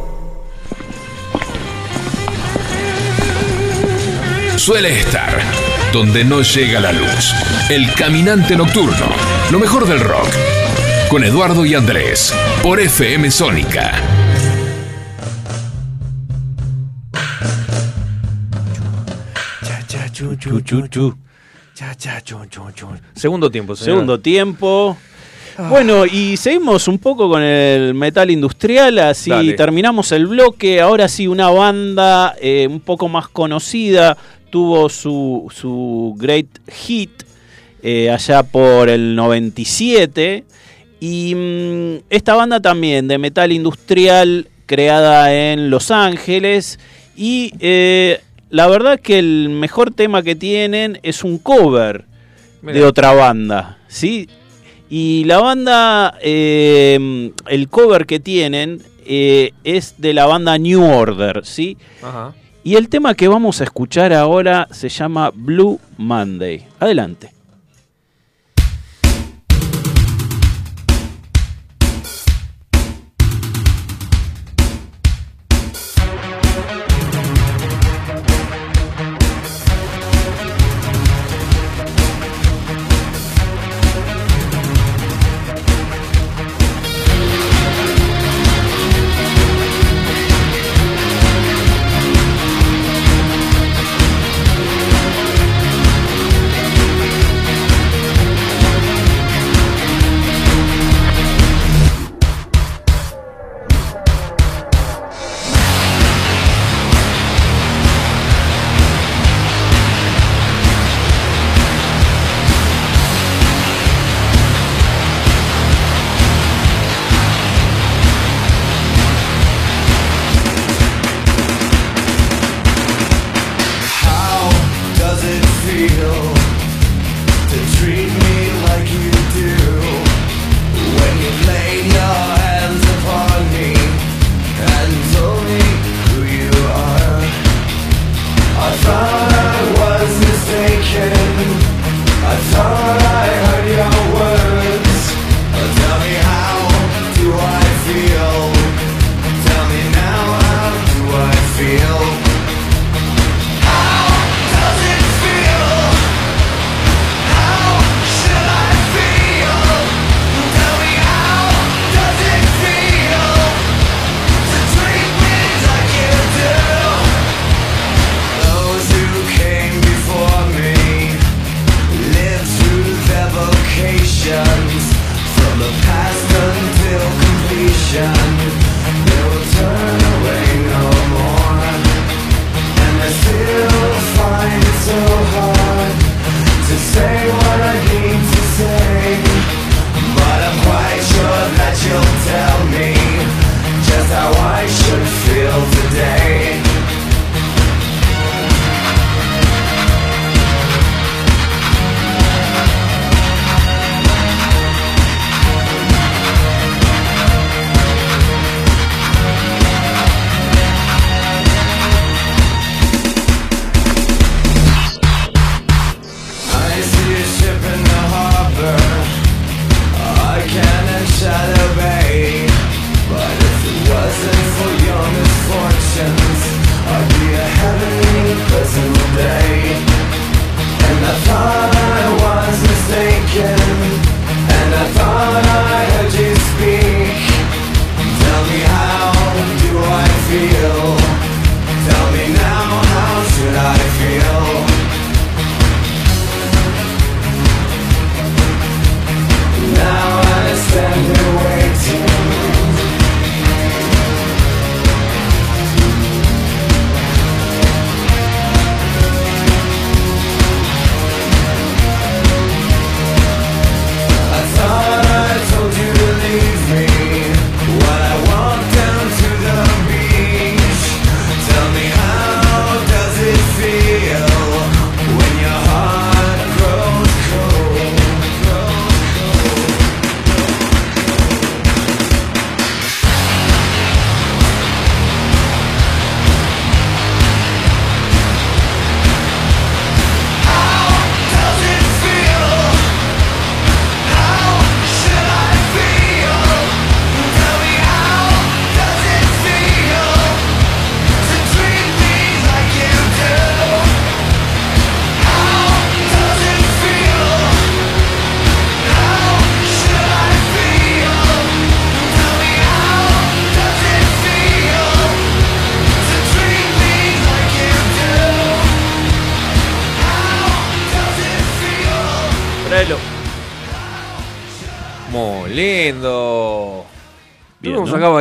Suele estar donde no llega la luz. El caminante nocturno. Lo mejor del rock. Con Eduardo y Andrés. Por FM Sónica. Chu, chu, chu. Segundo tiempo, señor. Segundo tiempo. Bueno, y seguimos un poco con el metal industrial, así Dale. terminamos el bloque. Ahora sí, una banda eh, un poco más conocida tuvo su, su great hit eh, allá por el 97. Y mm, esta banda también de metal industrial creada en Los Ángeles. Y eh, la verdad que el mejor tema que tienen es un cover de otra banda, ¿sí? Y la banda, eh, el cover que tienen eh, es de la banda New Order, ¿sí? Ajá. Y el tema que vamos a escuchar ahora se llama Blue Monday. Adelante.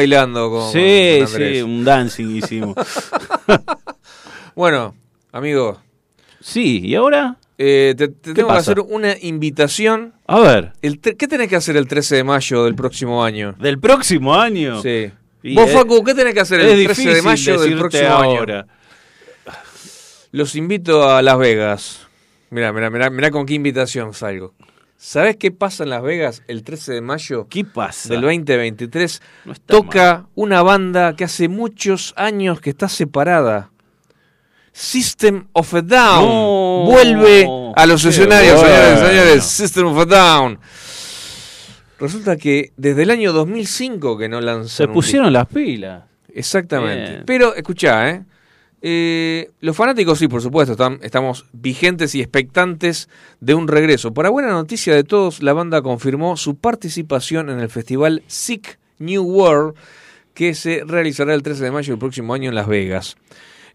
Bailando con, Sí, con Andrés. sí, un dancing hicimos. Bueno, amigo, sí, ¿y ahora? eh, te, te tengo que hacer una invitación. A ver, El ¿Qué tenés que hacer el 13 de mayo del próximo año? del próximo año. Sí. Y Vos, es- Facu, ¿qué tenés que hacer el 13 de mayo del próximo ahora. año? Los invito a Las Vegas. Mirá, mirá, mirá, mirá con qué invitación salgo. ¿Sabés qué pasa en Las Vegas el 13 de mayo ¿Qué pasa? del 2023? No está Toca una banda que hace muchos años que está separada. System of a Down. No. Vuelve a los escenarios, bueno. señores, señores. System of a Down. Resulta que desde el año 2005 que no lanzan Se pusieron las pilas. Exactamente. Bien. Pero escuchá, ¿eh? Eh, los fanáticos sí, por supuesto, están- estamos vigentes y expectantes de un regreso. Para buena noticia de todos, la banda confirmó su participación en el festival Sick New World que se realizará el 13 de mayo del próximo año en Las Vegas.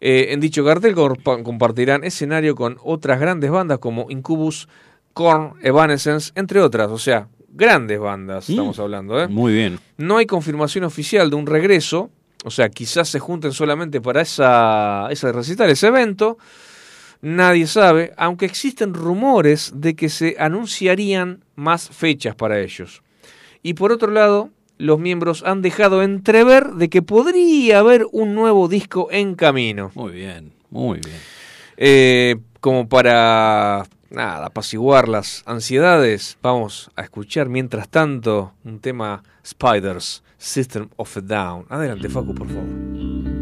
Eh, en dicho cartel compa- compartirán escenario con otras grandes bandas como Incubus, Korn, Evanescence, entre otras. O sea, grandes bandas Mm. estamos hablando. ¿eh? Muy bien. No hay confirmación oficial de un regreso, o sea, quizás se junten solamente para esa, ese recital, ese evento. Nadie sabe, aunque existen rumores de que se anunciarían más fechas para ellos. Y por otro lado, los miembros han dejado entrever de que podría haber un nuevo disco en camino. Muy bien. Muy bien. Eh, como para nada, apaciguar las ansiedades, vamos a escuchar mientras tanto un tema Spiders, System of a Down. Adelante, Facu, por favor.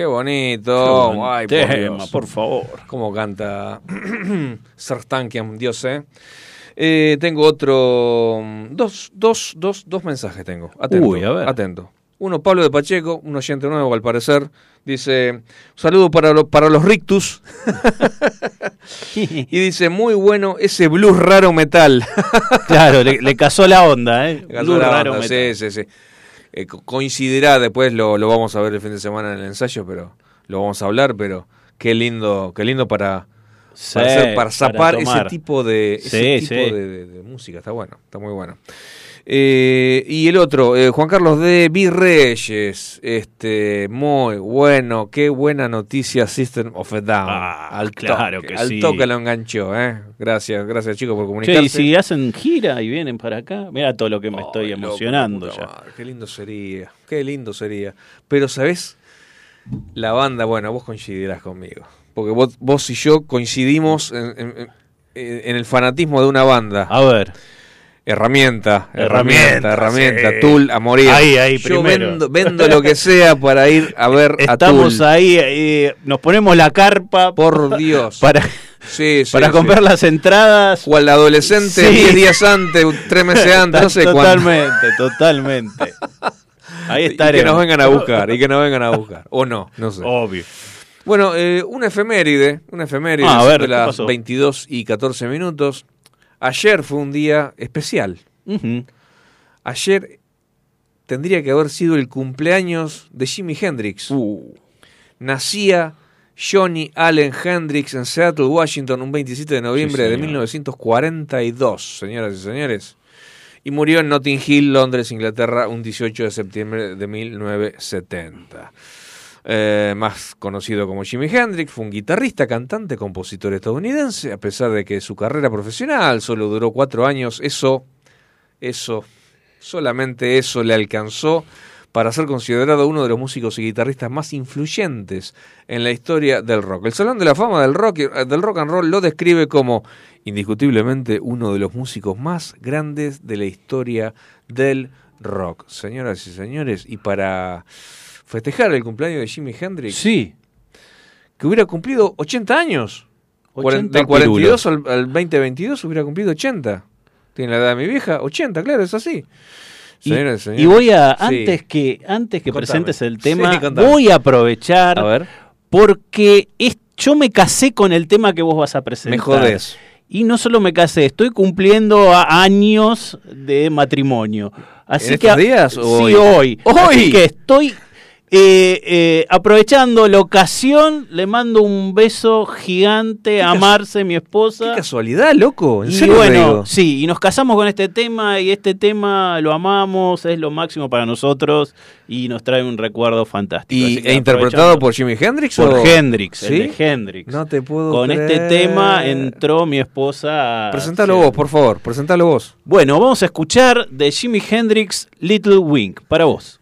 Qué bonito. Qué Ay, por, tema, Dios. por favor. Cómo canta Sartankian, Dios, eh. Eh, tengo otro. mm, Dos, dos, dos, dos mensajes tengo. Atento. Uy, a ver. Atento. Uno, Pablo de Pacheco, un oyente nuevo al parecer. Dice: saludo para, lo- para los rictus. y dice: Muy bueno ese blues raro metal. Claro, le, le casó la onda, ¿eh? Casó Blue la raro onda, metal. sí, sí, sí. Eh, co- coincidirá después, lo, lo vamos a ver el fin de semana en el ensayo, pero lo vamos a hablar, pero qué lindo, qué lindo para, Sí, para, hacer- para zapar ese tipo de ese Sí, tipo sí. de, de- de música, está bueno, está muy bueno. Eh, y el otro, eh, Juan Carlos de Virreyes, este, muy bueno, qué buena noticia System of a Down. Ah, al claro toque, que al sí. toque lo enganchó, eh. Gracias, gracias chicos por comunicarse. y si hacen gira y vienen para acá, mira todo lo que me estoy Ay, emocionando ya. madre, qué lindo sería, qué lindo sería. Pero, ¿sabés? La banda, bueno, vos coincidirás conmigo. Porque vos, vos y yo coincidimos en, en- en- en el fanatismo de una banda. A ver. Herramienta, herramienta, Herramienta, herramienta, sí. Tool a morir. Ahí, ahí, Yo primero. vendo, vendo lo que sea para ir a ver a Estamos ahí, eh, nos ponemos la carpa Por Dios. para, Sí, sí, para sí. comprar las entradas. Cual adolescente, Sí. 10 días antes, 3 meses antes, no sé cuánto. Totalmente, totalmente. Ahí Y que estaremos. nos vengan a buscar, y que nos vengan a buscar. O no, no sé. Obvio. Bueno, eh, una efeméride, una efeméride Ah, a ver, de ¿qué las pasó? 22 y 14 minutos. Ayer fue un día especial. Ayer tendría que haber sido el cumpleaños de Jimi Hendrix. Uh. Nacía Johnny Allen Hendrix en Seattle, Washington, un 27 de noviembre de señor. 1942, señoras y señores. Y murió en Notting Hill, Londres, Inglaterra, un 18 de septiembre de 1970. Eh, más conocido como Jimi Hendrix, fue un guitarrista, cantante, compositor estadounidense, a pesar de que su carrera profesional solo duró cuatro años, eso, eso, solamente eso le alcanzó para ser considerado uno de los músicos y guitarristas más influyentes en la historia del rock. El Salón de la Fama del rock, eh, del rock and roll lo describe como indiscutiblemente uno de los músicos más grandes de la historia del rock. Señoras y señores, y para festejar el cumpleaños de Jimi Hendrix, Sí. que hubiera cumplido 80 años. 80 del 42 pirulos. al, al 2022 hubiera cumplido 80. Tiene la edad de mi vieja, 80, claro, es así. Y, Señoras y señores. y voy a, Sí. antes que, antes que Contame. presentes el tema, voy a aprovechar A ver, porque es, yo me casé con el tema que vos vas a presentar. me jodés. Y no solo me casé, estoy cumpliendo a- años de matrimonio. Así ¿En que estos días o sí, hoy? hoy. ¡Hoy! Así que estoy eh, eh, aprovechando la ocasión, le mando un beso gigante a Marce, mi Qué esposa. casualidad, loco. ¿En Y serio te bueno, sí, y nos casamos con este tema y este tema lo amamos, es lo máximo para nosotros y nos trae un recuerdo fantástico. ¿Y, Así que ¿E interpretado por Jimi Hendrix? por o- Hendrix, ¿Sí? el de Hendrix. No te puedo Con este tema entró mi esposa. a- Presentalo sí. vos, por favor, presentalo vos. Bueno, vamos a escuchar de Jimi Hendrix Little Wing para vos.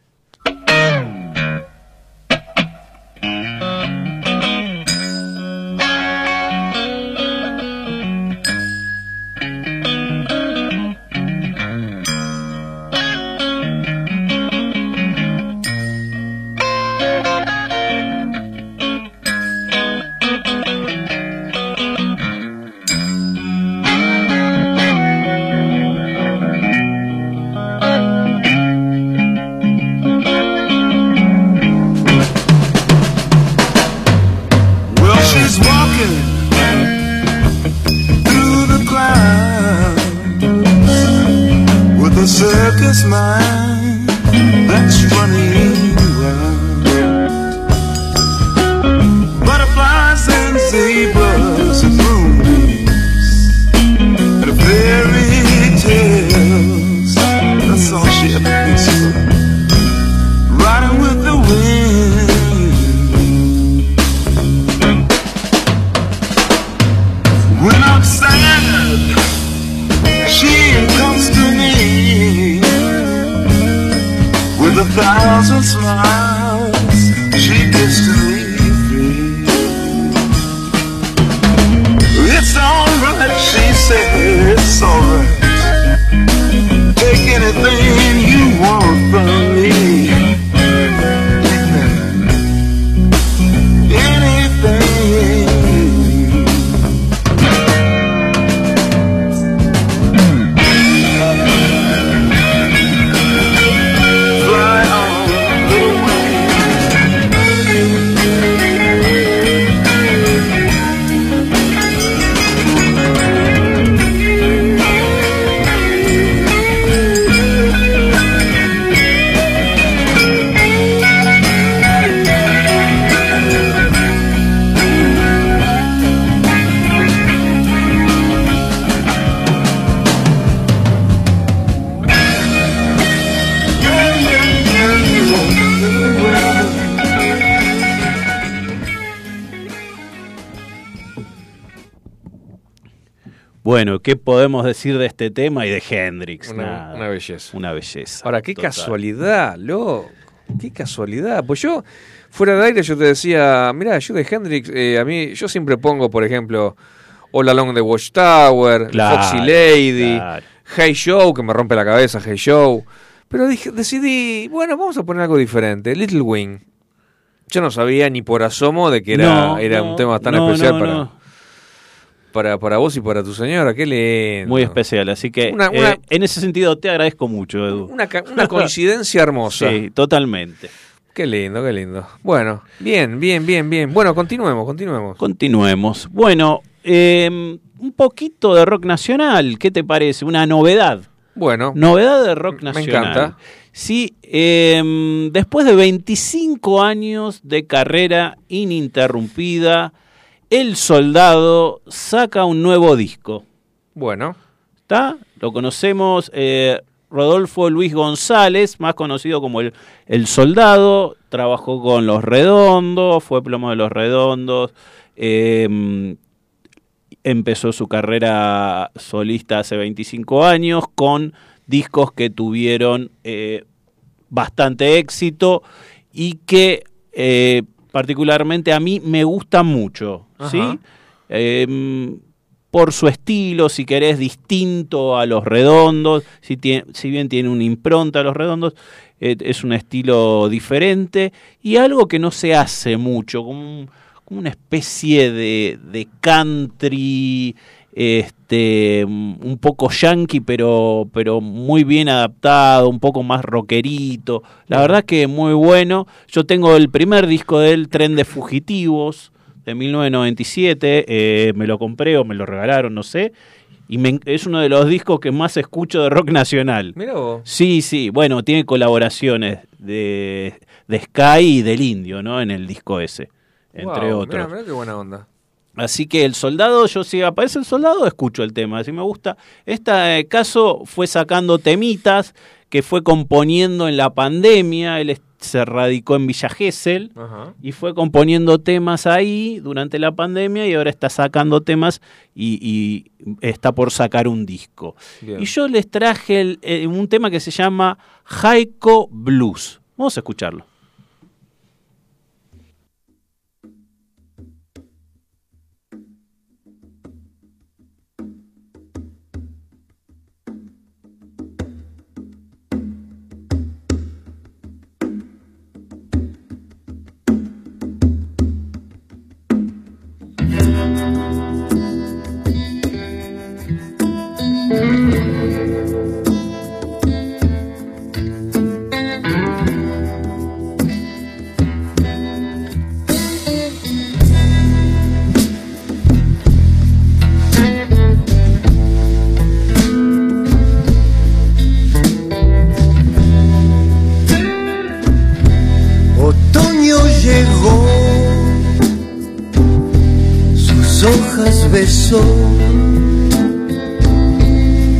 ¿Qué podemos decir de este tema y de Hendrix? Una, Nada. una belleza. Una belleza. Ahora, qué total. casualidad, loco. Qué casualidad. Pues yo, fuera de aire, yo te decía, mira, yo de Hendrix, eh, a mí, yo siempre pongo, por ejemplo, All Along the Watchtower, Claro, Foxy Lady, claro. Hey Show, que me rompe la cabeza, Hey Show. Pero dije, decidí, bueno, vamos a poner algo diferente, Little Wing. Yo no sabía ni por asomo de que era, No, era no, un tema tan no, especial para. Para, para vos y para tu señora. Qué lindo. Muy especial. Así que Una- una- eh, en ese sentido te agradezco mucho, Edu. Una, coincidencia hermosa. Sí, totalmente. Qué lindo, qué lindo. Bueno, bien, bien, bien, bien. Bueno, continuemos, continuemos. Continuemos. Bueno, eh, un poquito de rock nacional. ¿Qué te parece? Una novedad. Bueno, Novedad de rock Me nacional. encanta. Sí, eh, después de 25 años de carrera ininterrumpida, El Soldado saca un nuevo disco. bueno, ¿Está? Lo conocemos, eh, Rodolfo Luis González, más conocido como el, el Soldado, trabajó con Los Redondos, fue plomo de Los Redondos, eh, empezó su carrera solista hace 25 años con discos que tuvieron eh, bastante éxito y que eh, particularmente a mí me gustan mucho, ¿sí? Em, por su estilo, si querés, distinto a los redondos, si, tiene, si bien tiene una impronta a los redondos, eh, es un estilo diferente y algo que no se hace mucho, como, un- como una especie de, de country, este, un poco yankee, pero, pero muy bien adaptado, un poco más rockerito. La verdad que muy bueno. Yo tengo el primer disco del Tren de Fugitivos de 1997, eh, me lo compré o me lo regalaron, no sé. Y me es uno de los discos que más escucho de rock nacional. mira vos. Sí, sí, bueno, tiene colaboraciones de, de Sky y del Indio, ¿no? En el disco ese, entre otros. Mira, mira qué buena onda. Así que el soldado, yo si aparece el soldado, escucho el tema, así me gusta. Este caso fue sacando temitas que fue componiendo en la pandemia, él se radicó en Villa Gesell Ajá. y fue componiendo temas ahí durante la pandemia y ahora está sacando temas y, y está por sacar un disco. Bien. Y yo les traje el- eh, un tema que se llama Jaiko Blues. Vamos a escucharlo.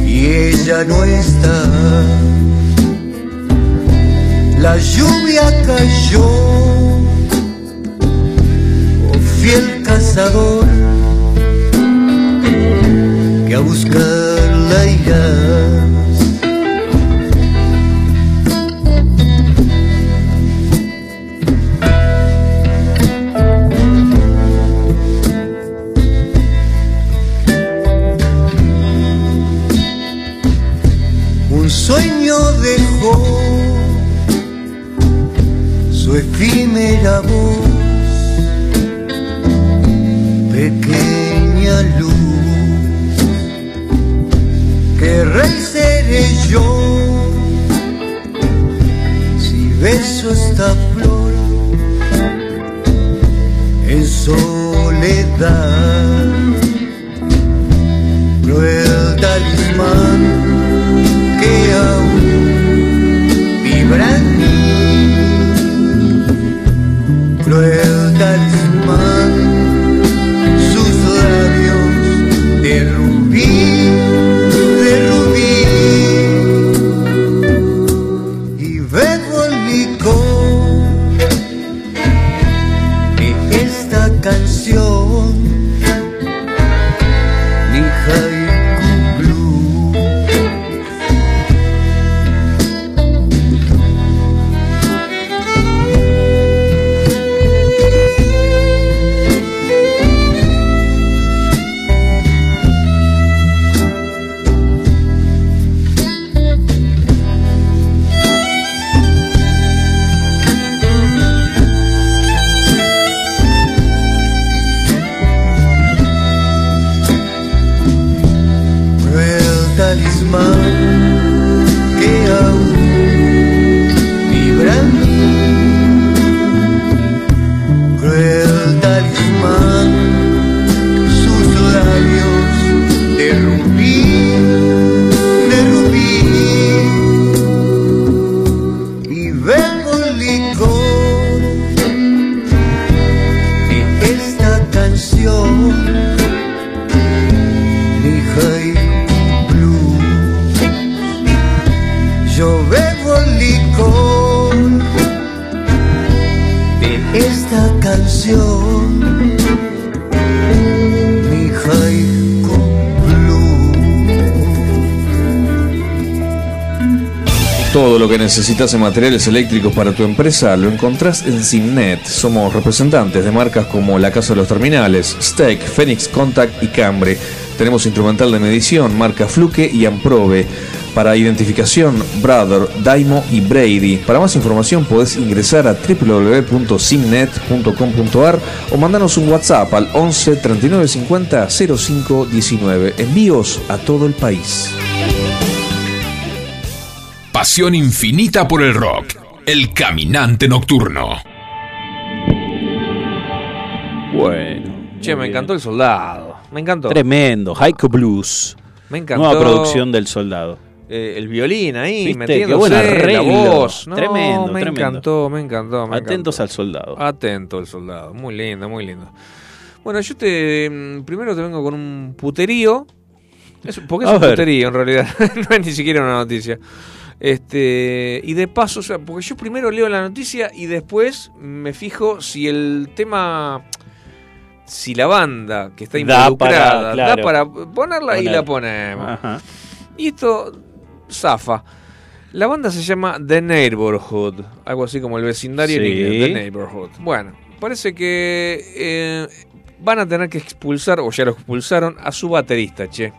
Y ella no está. La lluvia cayó, oh fiel cazador, que a buscarla irás. Dejó su efímera voz, pequeña luz, que rey seré yo. Si beso esta flor en soledad, necesitas materiales eléctricos para tu empresa lo encontrás en Simnet. Somos representantes de marcas como La Casa de los Terminales, Steak, Phoenix Contact y Cambre. Tenemos instrumental de medición, marca Fluke y Amprobe. Para identificación, Brother, Daimo y Brady. Para más información podés ingresar a www.simnet.com.ar o mandanos un WhatsApp al 11 39 50 05 19. Envíos a todo el país. Pasión infinita por el rock. El caminante nocturno. Bueno. Che, me encantó el soldado. Me encantó. Tremendo. Haiku Blues. Me encantó. Nueva producción del soldado. Eh, el violín ahí, ¿Viste? metiéndose, Qué buen la voz. No, Tremendo, me tremendo. encantó, me encantó. me Atentos encantó. al soldado. Atento el soldado. Muy lindo, muy lindo. Bueno, yo te mm, primero te vengo con un puterío. Es, porque es A un ver. puterío en realidad. no es ni siquiera una noticia. Este, y de paso, o sea, porque yo primero leo la noticia y después me fijo si el tema si la banda que está Da involucrada para, claro. da para ponerla y la ponemos. Ajá. Y esto zafa. La banda se llama The Neighborhood, algo así como el vecindario en Sí. inglés, The Neighborhood. Bueno, parece que eh, van a tener que expulsar, o ya lo expulsaron, a su baterista, che.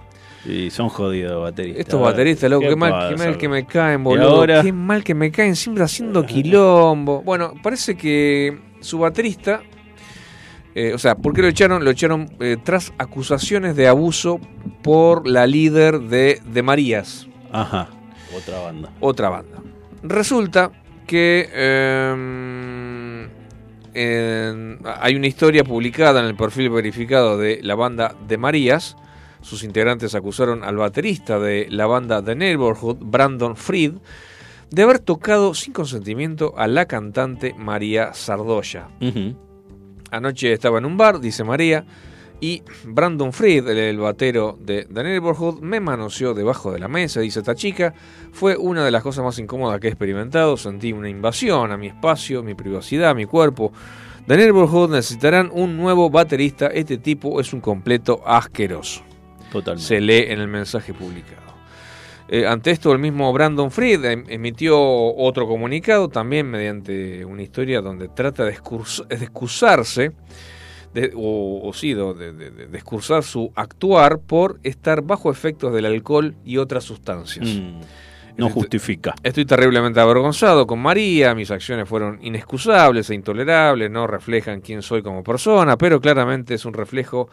Y son jodidos bateristas. Estos bateristas, loco, qué, mal, qué mal que me caen, boludo. ahora? Qué mal que me caen, siempre haciendo quilombo. Bueno, parece que su baterista, eh, o sea, ¿por qué lo echaron? Lo echaron eh, tras acusaciones de abuso por la líder de, de Marías. Ajá. Otra banda. otra banda. Resulta que em, en- hay una historia publicada en el perfil verificado de la banda de Marías. Sus integrantes acusaron al baterista de la banda The Neighborhood, Brandon Fried, de haber tocado sin consentimiento a la cantante María Sardoya. Anoche estaba en un bar, dice María, y Brandon Fried, el, el batero de The Neighborhood, me manoseó debajo de la mesa, dice esta chica. Fue una de las cosas más incómodas que he experimentado. Sentí una invasión a mi espacio, mi privacidad, mi cuerpo. The Neighborhood necesitarán un nuevo baterista. Este tipo es un completo asqueroso. Totalmente. Se lee en el mensaje publicado. Eh, ante esto, el mismo Brandon Fried em- emitió otro comunicado, también mediante una historia donde trata de, excurs- de excusarse, de- o, o sí, de, de- de- de excusar su actuar por estar bajo efectos del alcohol y otras sustancias. Mm, no Estoy- justifica. Estoy terriblemente avergonzado con María, mis acciones fueron inexcusables e intolerables, no reflejan quién soy como persona, pero claramente es un reflejo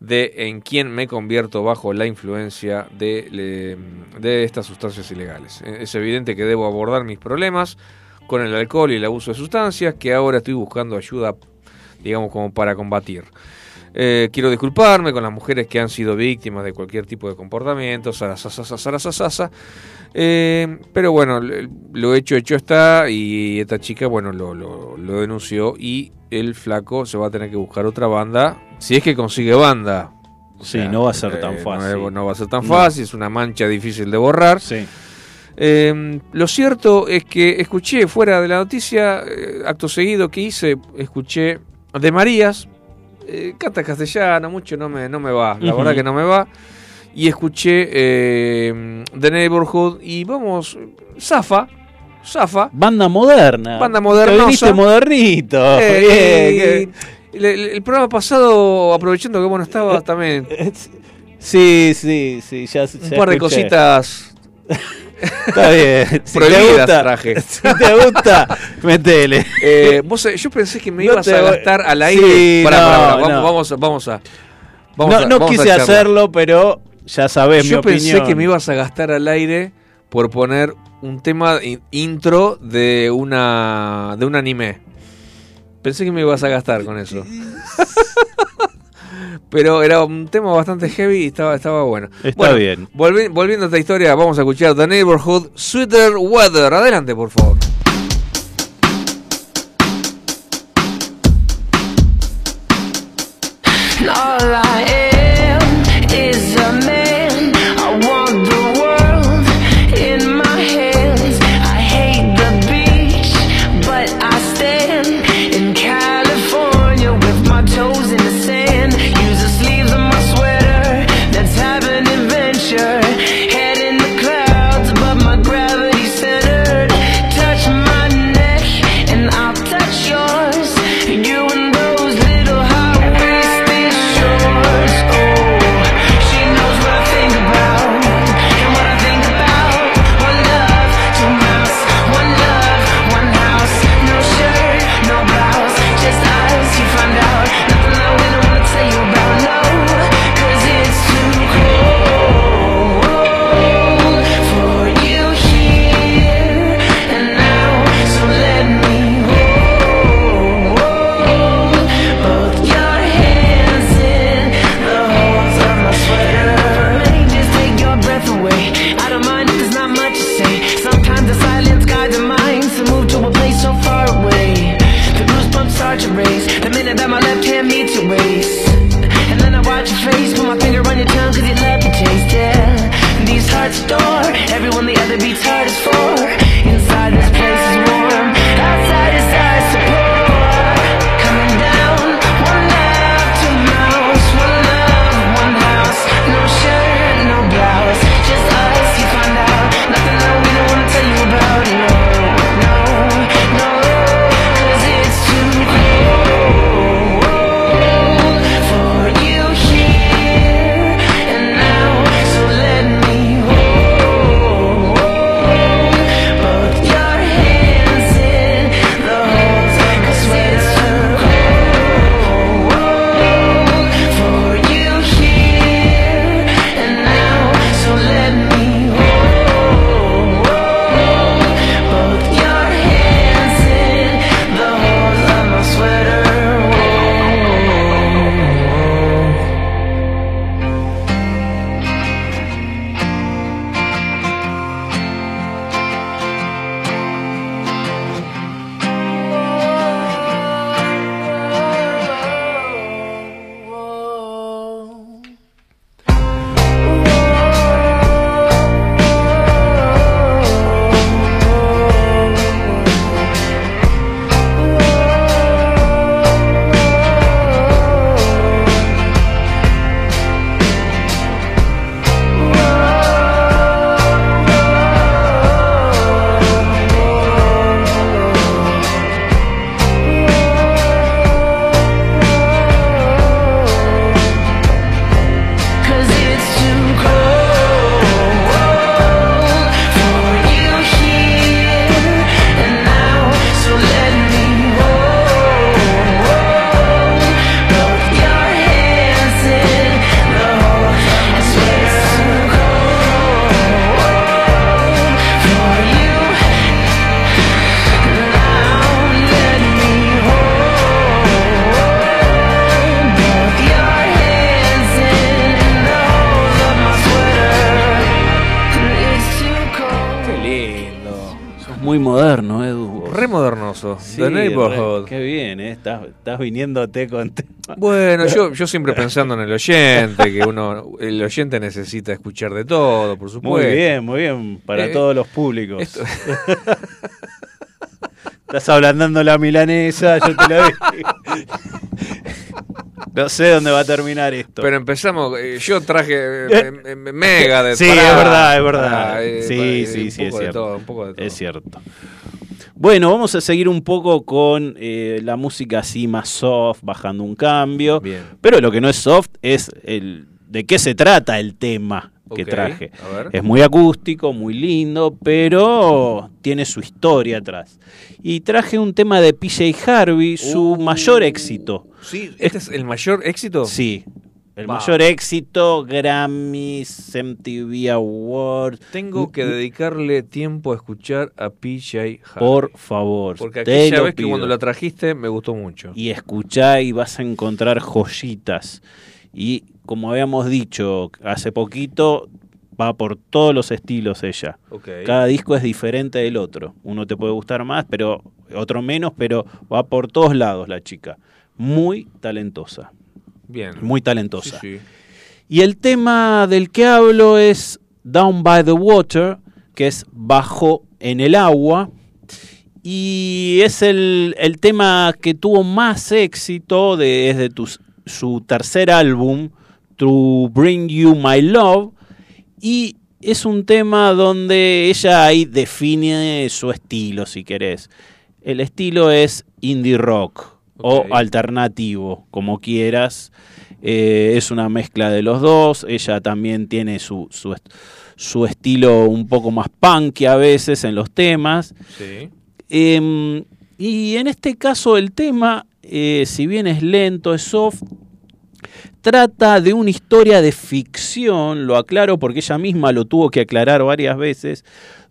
de en quién me convierto bajo la influencia de, le- de estas sustancias ilegales. Eh, Es evidente que debo abordar mis problemas con el alcohol y el abuso de sustancias, que ahora estoy buscando ayuda, digamos, como para combatir. Eh, quiero disculparme con las mujeres que han sido víctimas de cualquier tipo de comportamiento, zarasasasa. Eh, pero bueno, lo hecho, hecho está. Y esta chica, bueno, lo, lo- lo denunció. Y el flaco se va a tener que buscar otra banda. Si es que consigue banda. O Sí, no va a ser tan no fácil. es- No, va a ser tan No. fácil. Es una mancha difícil de borrar. Sí. Eh, lo cierto es que escuché fuera de la noticia, eh, acto seguido que hice, escuché de Marías, eh, canta castellano, mucho no me, no me va, la Ujú. verdad que no me va, y escuché eh, The Neighborhood y vamos, Zafa, Zafa, Banda moderna. Banda viniste modernito. Eh, Bien, el, el- el programa pasado, aprovechando que bueno estaba también que- Sí, sí, sí. Ya, un par de cositas Está bien. Si te prohibidas gusta, traje. si te gusta, metele. Eh, vos, eh, yo pensé que me No ibas a gastar al aire. Sí, Pará, no, pará, pará, no. Vamos, vamos a. Vamos no a- no vamos a quise hacerlo, pero Ya sabes mi Yo pensé que me ibas a gastar al aire por poner un tema in- intro de una de un anime. Pensé que me ibas a gastar con eso. Pero era un tema bastante heavy y estaba, estaba bueno. Está Bueno, bien. volvi- volviendo a esta historia, vamos a escuchar The Neighborhood Sweeter Weather. Adelante, por favor. Sí, The Neighborhood. re- qué bien, ¿eh? Estás, estás viniéndote con. Bueno, yo, yo siempre pensando en el oyente, que uno, el oyente necesita escuchar de todo, por supuesto. Muy bien, muy bien, para Eh, todos los públicos. esto- Estás ablandando la milanesa, yo te lo digo. No sé dónde va a terminar esto. Pero empezamos, eh, yo traje eh, eh, Mega de Sí, es verdad, es verdad. sí, sí, sí, es un poco de cierto. todo, un poco de todo. Es cierto. Bueno, vamos a seguir un poco con eh, la música así más soft, bajando un cambio. Bien. Pero lo que no es soft es el de qué se trata el tema que traje. a ver. Es muy acústico, muy lindo, pero tiene su historia atrás. Y traje un tema de PJ Harvey, su Uh. mayor éxito. Sí, ¿este es el mayor éxito? Sí. El mayor éxito, Grammys, MTV Awards. Tengo que dedicarle tiempo a escuchar a PJ Harvey. Por favor. Porque aquella vez que cuando la trajiste me gustó mucho. y escuchá y vas a encontrar joyitas. Y como habíamos dicho hace poquito, va por todos los estilos ella. Ok. Cada disco es diferente del otro. Uno te puede gustar más, pero otro menos, pero va por todos lados la chica. Muy talentosa. Bien. Muy talentosa. Sí, sí. Y el tema del que hablo es Down by the Water, que es bajo en el agua. Y es el, el tema que tuvo más éxito de, es de tu- su tercer álbum, To Bring You My Love. Y es un tema donde ella ahí define su estilo, si querés. El estilo es indie rock O alternativo, como quieras. Eh, es una mezcla de los dos. Ella también tiene su, su, est- su estilo un poco más punky a veces en los temas. Sí. Em, y en este caso el tema, eh, si bien es lento, es soft, trata de una historia de ficción, lo aclaro porque ella misma lo tuvo que aclarar varias veces,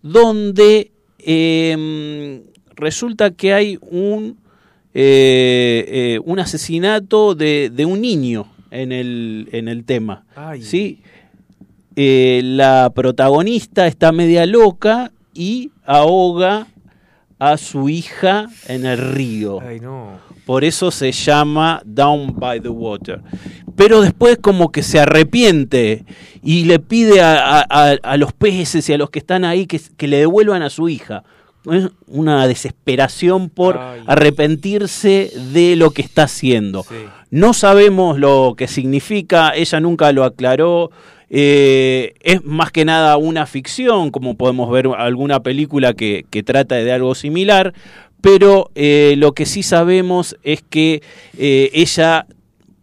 donde em, resulta que hay un, eh, eh, un asesinato de, de un niño en el, en el tema. Ay. ¿sí? Eh, la protagonista está media loca y ahoga a su hija en el río. Ay, no. Por eso se llama Down by the Water. Pero después como que se arrepiente y le pide a, a- a- a los peces y a los que están ahí que, que le devuelvan a su hija. Es una desesperación por Ay. arrepentirse de lo que está haciendo. Sí. No sabemos lo que significa, ella nunca lo aclaró. eh, es más que nada una ficción, como podemos ver alguna película que, que trata de algo similar, pero eh, lo que sí sabemos es que eh, ella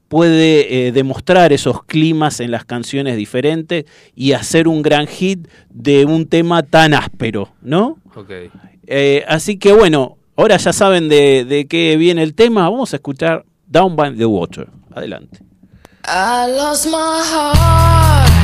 puede eh, demostrar esos climas en las canciones diferentes y hacer un gran hit de un tema tan áspero, ¿no? Eh, así que bueno, ahora ya saben de, de qué viene el tema. Vamos a escuchar Down by the Water. Adelante. I lost my heart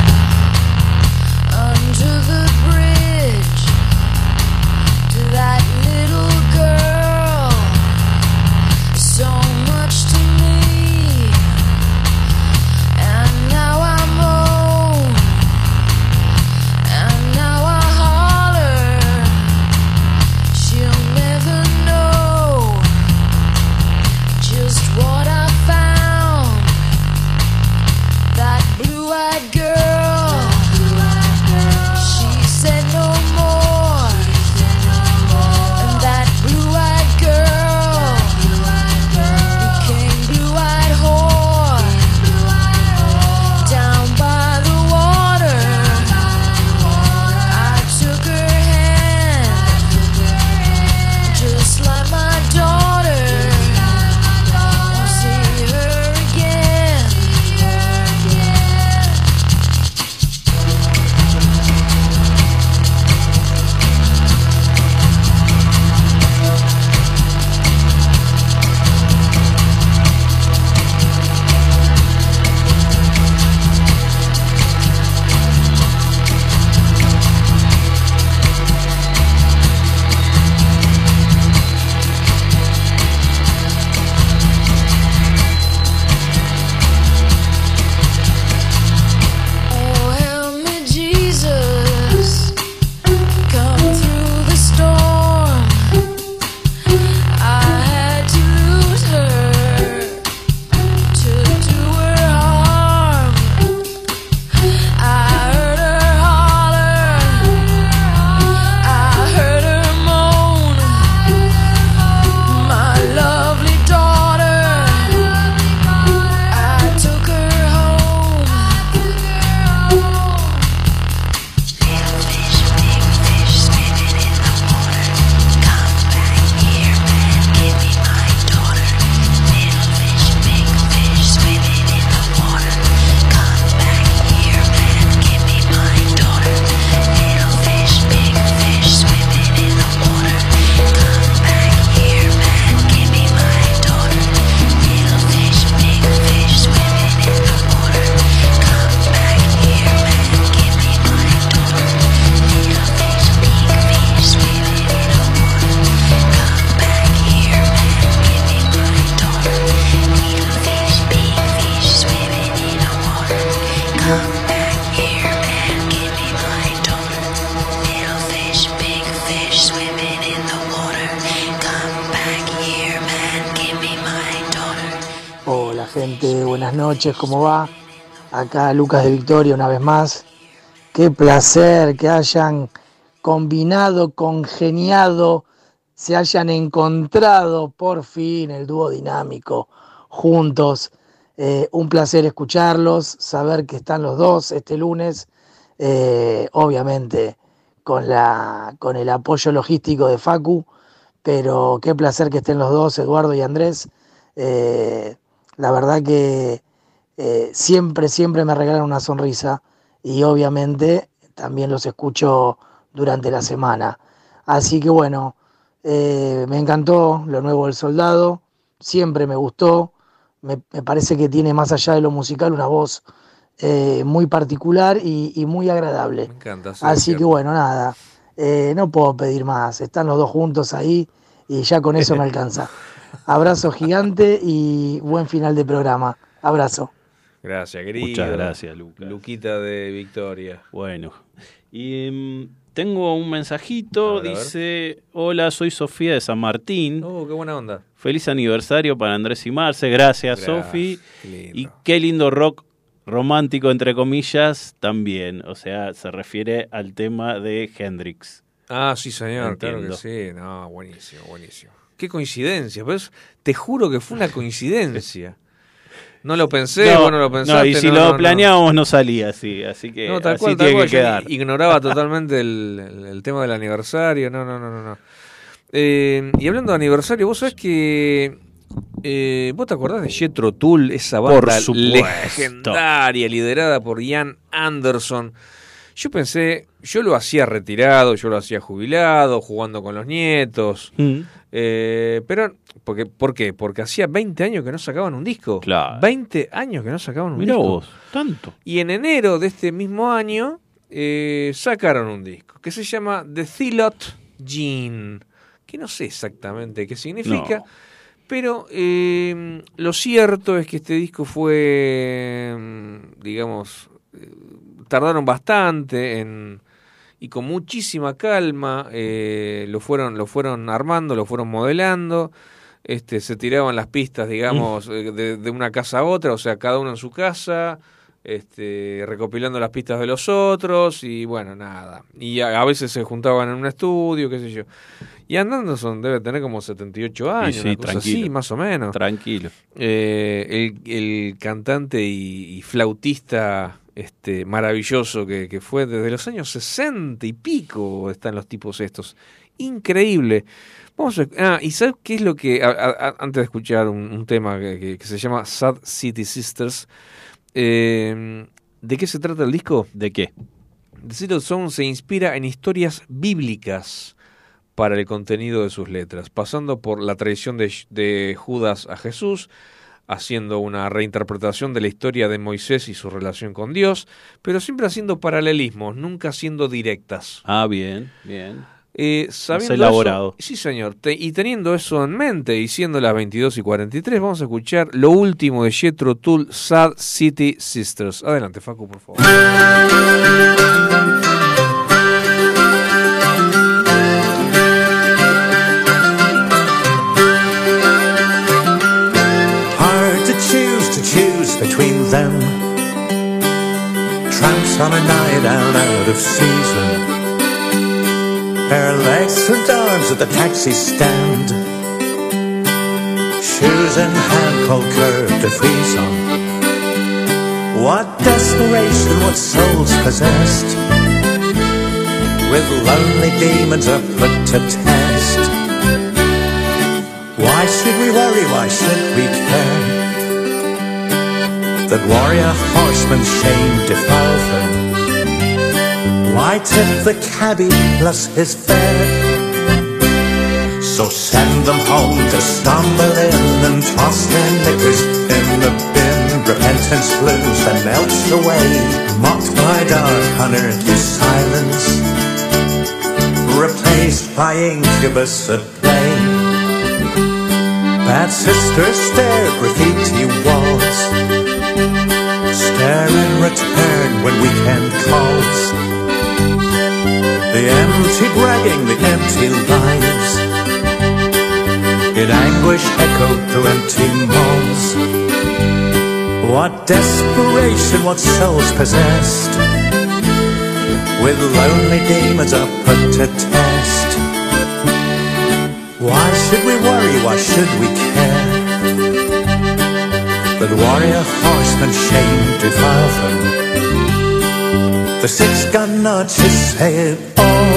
¿cómo va? Acá Lucas de Victoria una vez más. Qué placer que hayan combinado, congeniado, se hayan encontrado por fin el dúo dinámico juntos. Eh, un placer escucharlos, saber que están los dos este lunes, eh, obviamente con, la, con el apoyo logístico de Facu, pero qué placer que estén los dos, Eduardo y Andrés. Eh, la verdad que eh, siempre, siempre me regalan una sonrisa y obviamente también los escucho durante la semana. Así que bueno, eh, me encantó lo nuevo del soldado, siempre me gustó, me, me parece que tiene más allá de lo musical una voz eh, muy particular y, y muy agradable. Me encanta. sí, Así que bueno, nada, no puedo pedir más, están los dos juntos ahí y ya con eso me alcanza. Abrazo gigante y buen final de programa. Abrazo. Gracias, querido. Muchas gracias, Lucas. Luquita de Victoria. Bueno, y em, tengo un mensajito, ver, dice, hola, soy Sofía de San Martín. Oh, qué buena onda. Feliz aniversario para Andrés y Marce, gracias, Gracias, Sofi. Y qué lindo rock romántico, entre comillas, también. O sea, se refiere al tema de Hendrix. Ah, sí, señor, claro Entiendo. que sí. No, buenísimo, buenísimo. Qué coincidencia, pues te juro que fue una coincidencia. No lo pensé, no, bueno, lo pensaste. no, y si no, lo no, no. planeábamos no salía así, así que No, tal así cual, tal tiene cual. que Yo quedar. ignoraba totalmente el, el- el tema del aniversario. No, no, no, no. no. Eh, y hablando de aniversario, vos sabés que. eh, ¿Vos te acordás de Jethro Tull, esa Por banda legendaria liderada por Ian Anderson? Yo pensé, yo lo hacía retirado, yo lo hacía jubilado, jugando con los nietos. Mm. Eh, pero, porque, ¿por qué? Porque hacía 20 años que no sacaban un disco. Claro. 20 años que no sacaban un Mirá disco. vos, tanto. Y en enero de este mismo año eh, sacaron un disco que se llama The Thilot Gene, que no sé exactamente qué significa, No. pero eh, lo cierto es que este disco fue, mm, digamos, tardaron bastante en y con muchísima calma eh, lo fueron lo fueron armando, lo fueron modelando. Este, se tiraban las pistas, digamos, eh, de, de una casa a otra, o sea, cada uno en su casa, este, recopilando las pistas de los otros y bueno, nada. Y a, a veces se juntaban en un estudio, qué sé yo. Y Anderson debe tener como 78 años, sí, una cosa así, más o menos. Tranquilo. Eh, el, el cantante y, y flautista este, maravilloso que, que fue desde los años 60 y pico están los tipos estos. Increíble. Vamos a, ah, y ¿sabes qué es lo que, a- a- a- antes de escuchar un, un tema que, que- que se llama Sad City Sisters, eh, ¿de qué se trata el disco? ¿De qué? The Zero Zone se inspira en historias bíblicas para el contenido de sus letras, pasando por la traición de, de Judas a Jesús, haciendo una reinterpretación de la historia de Moisés y su relación con Dios, pero siempre haciendo paralelismos, nunca siendo directas. Ah, bien, bien. Eh, sabiendo elaborado. eso- sí, señor. Te- y teniendo eso en mente y siendo las 22 y 43, vamos a escuchar lo último de Jethro Tull, Sad City Sisters. Adelante, Facu, por favor. Them. Tramps on a night out out of season. Bare legs and arms at the taxi stand. Shoes in hand, cold curb to freeze on. What desperation, what souls possessed. With lonely demons are put to test. Why should we worry? Why should we care? That warrior horseman them. Why tip the cabbie plus his fare? So send them home to stumble in and toss their knickers in the bin. Repentance blues that melts away, mocked by dark unearthly silence, replaced by incubus at play. Bad sisters stare graffiti in return when weekend calls. The empty bragging, the empty lies. In anguish echo through empty malls. What desperation, what souls possessed with lonely demons are put to test. Why should we worry? Why should we care? That warrior horsemen shame defile them. The six gun notches say it all.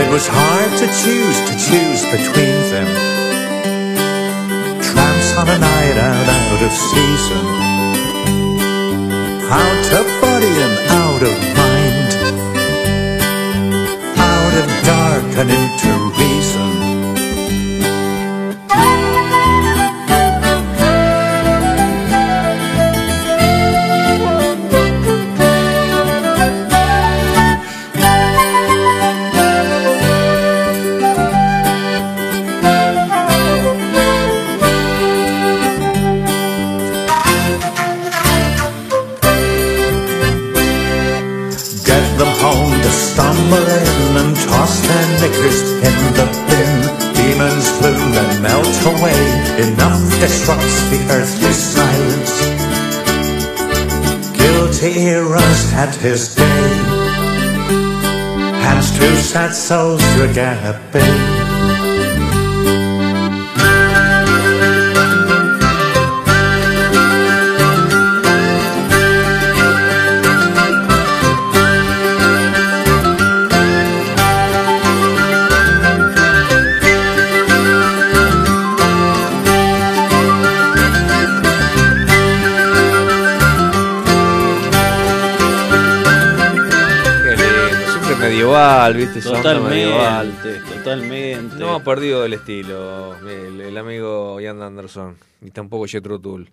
It was hard to choose, to choose between them. Tramps on a night out, out of season. Out of body and out of mind. Out of dark and into reason. the earthly silence. Guilty he runs at his day, Has two sad souls to a in. Medieval, ¿viste? Medieval. Totalmente, totalmente. No ha perdido el estilo el, el amigo Ian Anderson, ni tampoco Jethro Tull.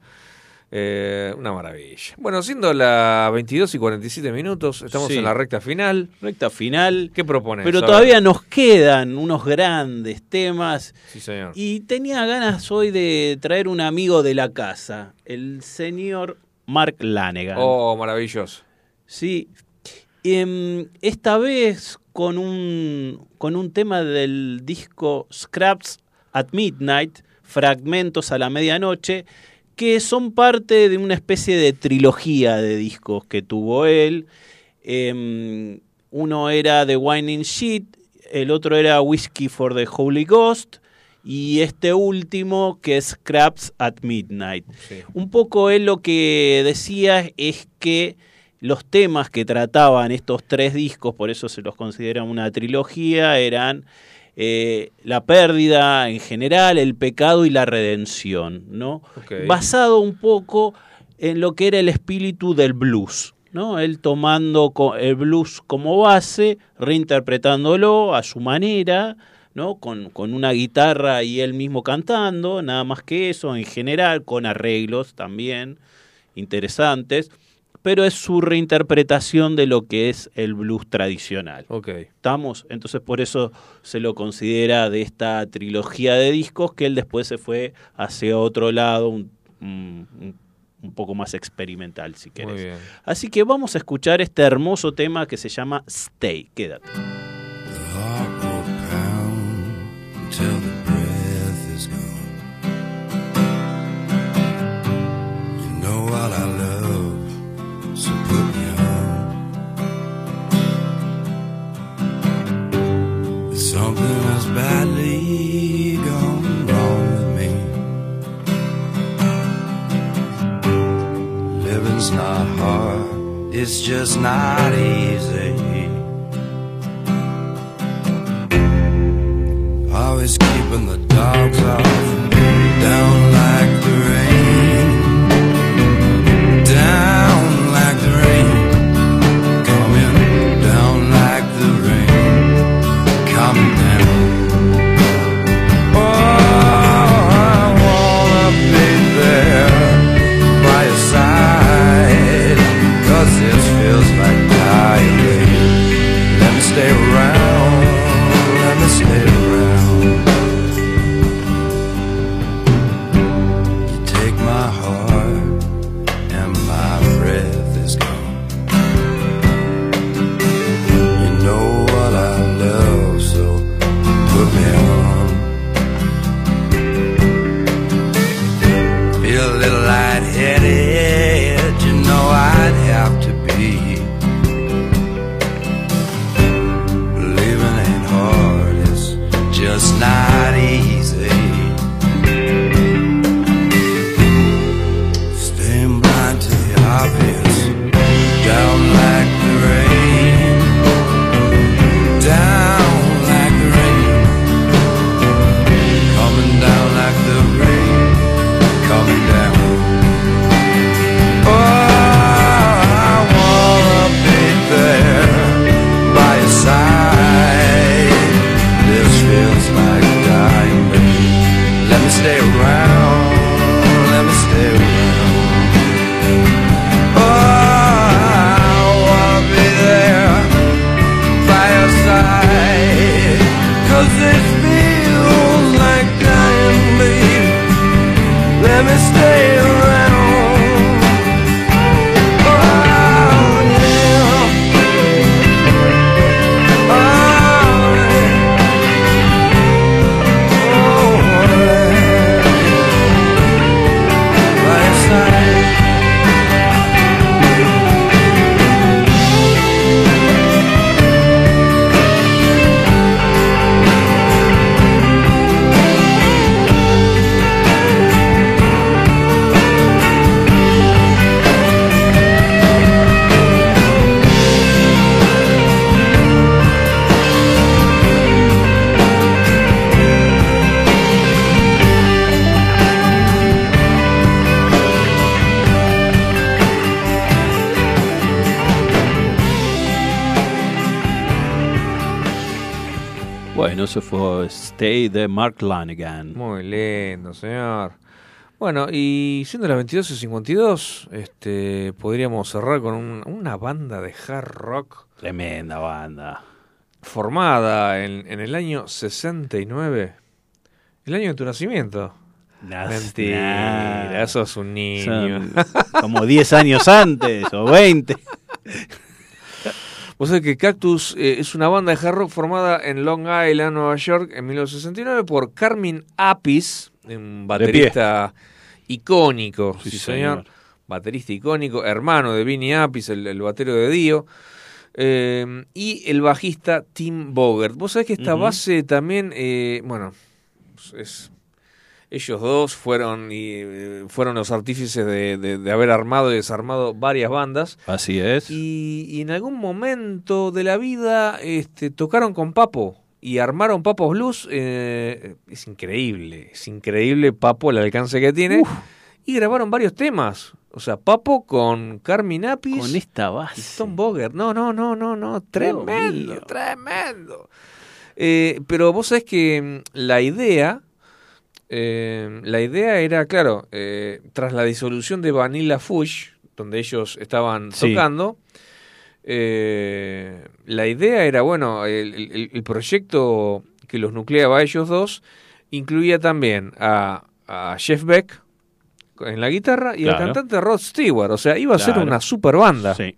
Eh, una maravilla. Bueno, siendo las 22 y 47 minutos, estamos Sí. en la recta final. Recta final. ¿Qué propones? Pero todavía nos quedan unos grandes temas. Sí, señor. Y tenía ganas hoy de traer un amigo de la casa, el señor Mark Lanegan. Oh, maravilloso. Sí. Em, esta vez con un, con un tema del disco Scraps at Midnight, Fragmentos a la Medianoche, que son parte de una especie de trilogía de discos que tuvo él. Em, uno era The Winding Sheet, el otro era Whiskey for the Holy Ghost, y este último que es Scraps at Midnight. Un poco él lo que decía es que los temas que trataban estos tres discos, por eso se los considera una trilogía, eran eh, la pérdida en general, el pecado y la redención, ¿no? Basado un poco en lo que era el espíritu del blues, ¿no? Él tomando el blues como base, reinterpretándolo a su manera, ¿no? Con, con una guitarra y él mismo cantando, nada más que eso, en general, con arreglos también interesantes, pero es su reinterpretación de lo que es el blues tradicional. Ok. ¿Estamos? Entonces por eso se lo considera de esta trilogía de discos que él después se fue hacia otro lado, un, un- un- poco más experimental, si querés. Muy bien. Así que vamos a escuchar este hermoso tema que se llama Stay. Quédate. Living's not hard, it's just not easy. Always keeping the dogs off. Down Stay de Mark Lanigan. Muy lindo, señor. Bueno, y siendo las 22 y 52, este, podríamos cerrar con un- una banda de hard rock. Tremenda banda. Formada en, en el año 69. El año de tu nacimiento. Nah, Mentira, nah. eso es un niño. Son como 10 años antes o 20. Vos sabés que Cactus eh, es una banda de hard rock formada en Long Island, Nueva York, en 1969 por Carmen Apis, un baterista icónico, sí, Sí, señor. señor. baterista icónico, hermano de Vinnie Apis, el, el batero de Dio, eh, y el bajista Tim Bogert. Vos sabés que esta base también, eh, bueno, es, ellos dos fueron, y, eh, fueron los artífices de, de- de haber armado y desarmado varias bandas. Así es. Y, y en algún momento de la vida este, tocaron con Papo y armaron Papo Blues. eh, es increíble, es increíble Papo el alcance que tiene. Y grabaron varios temas. O sea, Papo con Carmen Apis. Con esta y base. Tom Bogert. No, no, no, no, no. Tremendo, tremendo. Eh, pero vos sabés que mm, la idea. Eh, la idea era, claro, eh, tras la disolución de Vanilla Fush, donde ellos estaban Sí. tocando, eh, la idea era, bueno, el, el- el proyecto que los nucleaba a ellos dos incluía también a, a Jeff Beck en la guitarra y al Claro. cantante Rod Stewart, o sea, iba a ser una super banda. Sí.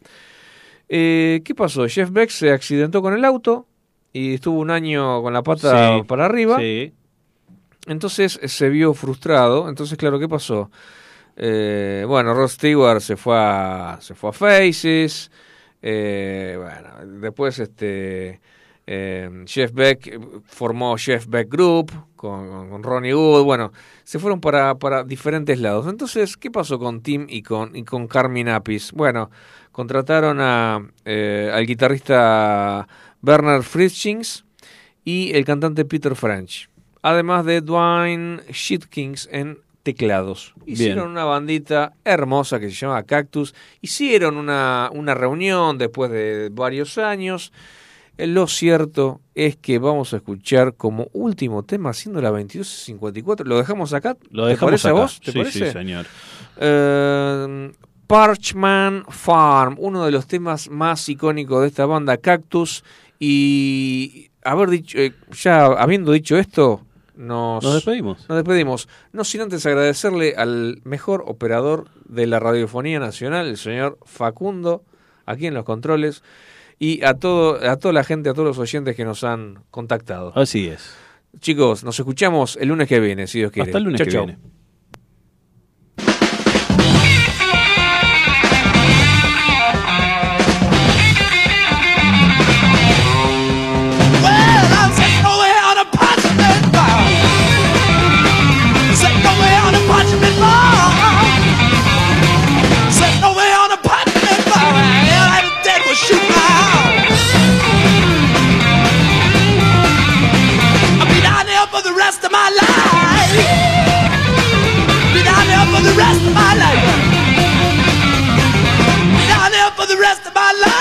Eh, ¿Qué pasó? Jeff Beck se accidentó con el auto y estuvo un año con la pata Sí. para arriba. Sí. Entonces eh, se vio frustrado. Entonces, claro, ¿qué pasó? Eh, bueno, Rod Stewart se fue a, se fue a Faces. Eh, bueno, después este eh, Jeff Beck eh, formó Jeff Beck Group con, Ronnie Wood. Bueno, se fueron para, para diferentes lados. Entonces, ¿qué pasó con Tim y con, y con Carmen Apis? Bueno, contrataron a, eh, al guitarrista Bernard Frischings y el cantante Peter French. Además de Dwayne Shitkins en teclados. Hicieron Bien. una bandita hermosa que se llama Cactus. Hicieron una, una reunión después de varios años. Eh, Lo cierto es que vamos a escuchar como último tema, siendo la 22.54. ¿Lo dejamos acá? Lo ¿Te dejamos parece acá. a vos? ¿Te sí, parece? sí, señor. Eh, Parchman Farm, uno de los temas más icónicos de esta banda Cactus. Y haber dicho, eh, ya habiendo dicho esto, nos, Nos despedimos. nos despedimos. No sin antes agradecerle al mejor operador de la radiofonía nacional, el señor Facundo, aquí en los controles, y a todo, a toda la gente, a todos los oyentes que nos han contactado. Así es. Chicos, nos escuchamos el lunes que viene, si Dios quiere. Hasta el lunes Chau, que chau. viene. rest of my life.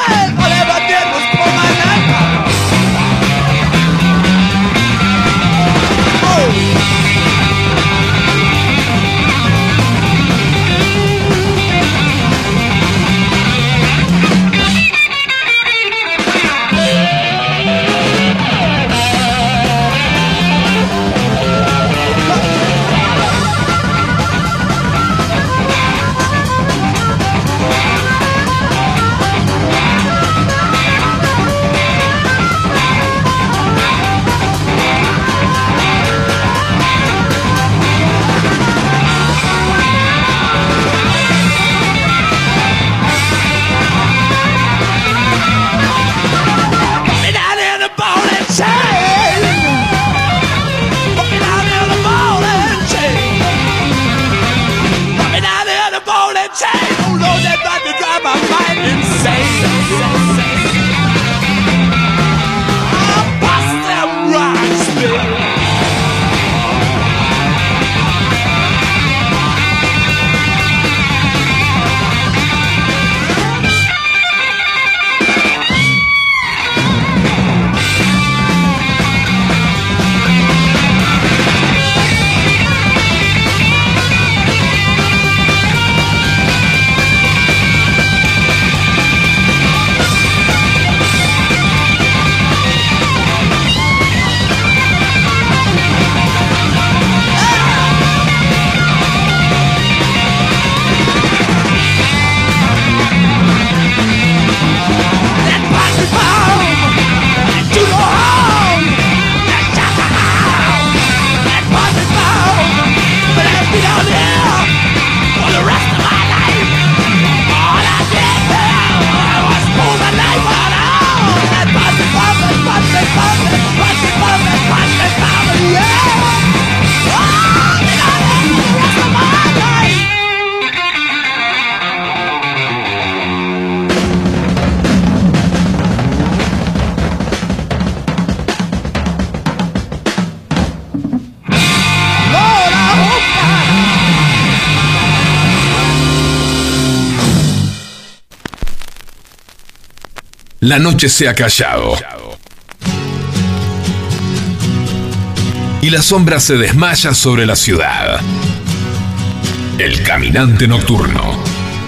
la noche se ha callado. Y la sombra se desmaya sobre la ciudad. El caminante nocturno,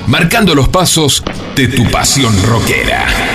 marcando los pasos de tu pasión rockera.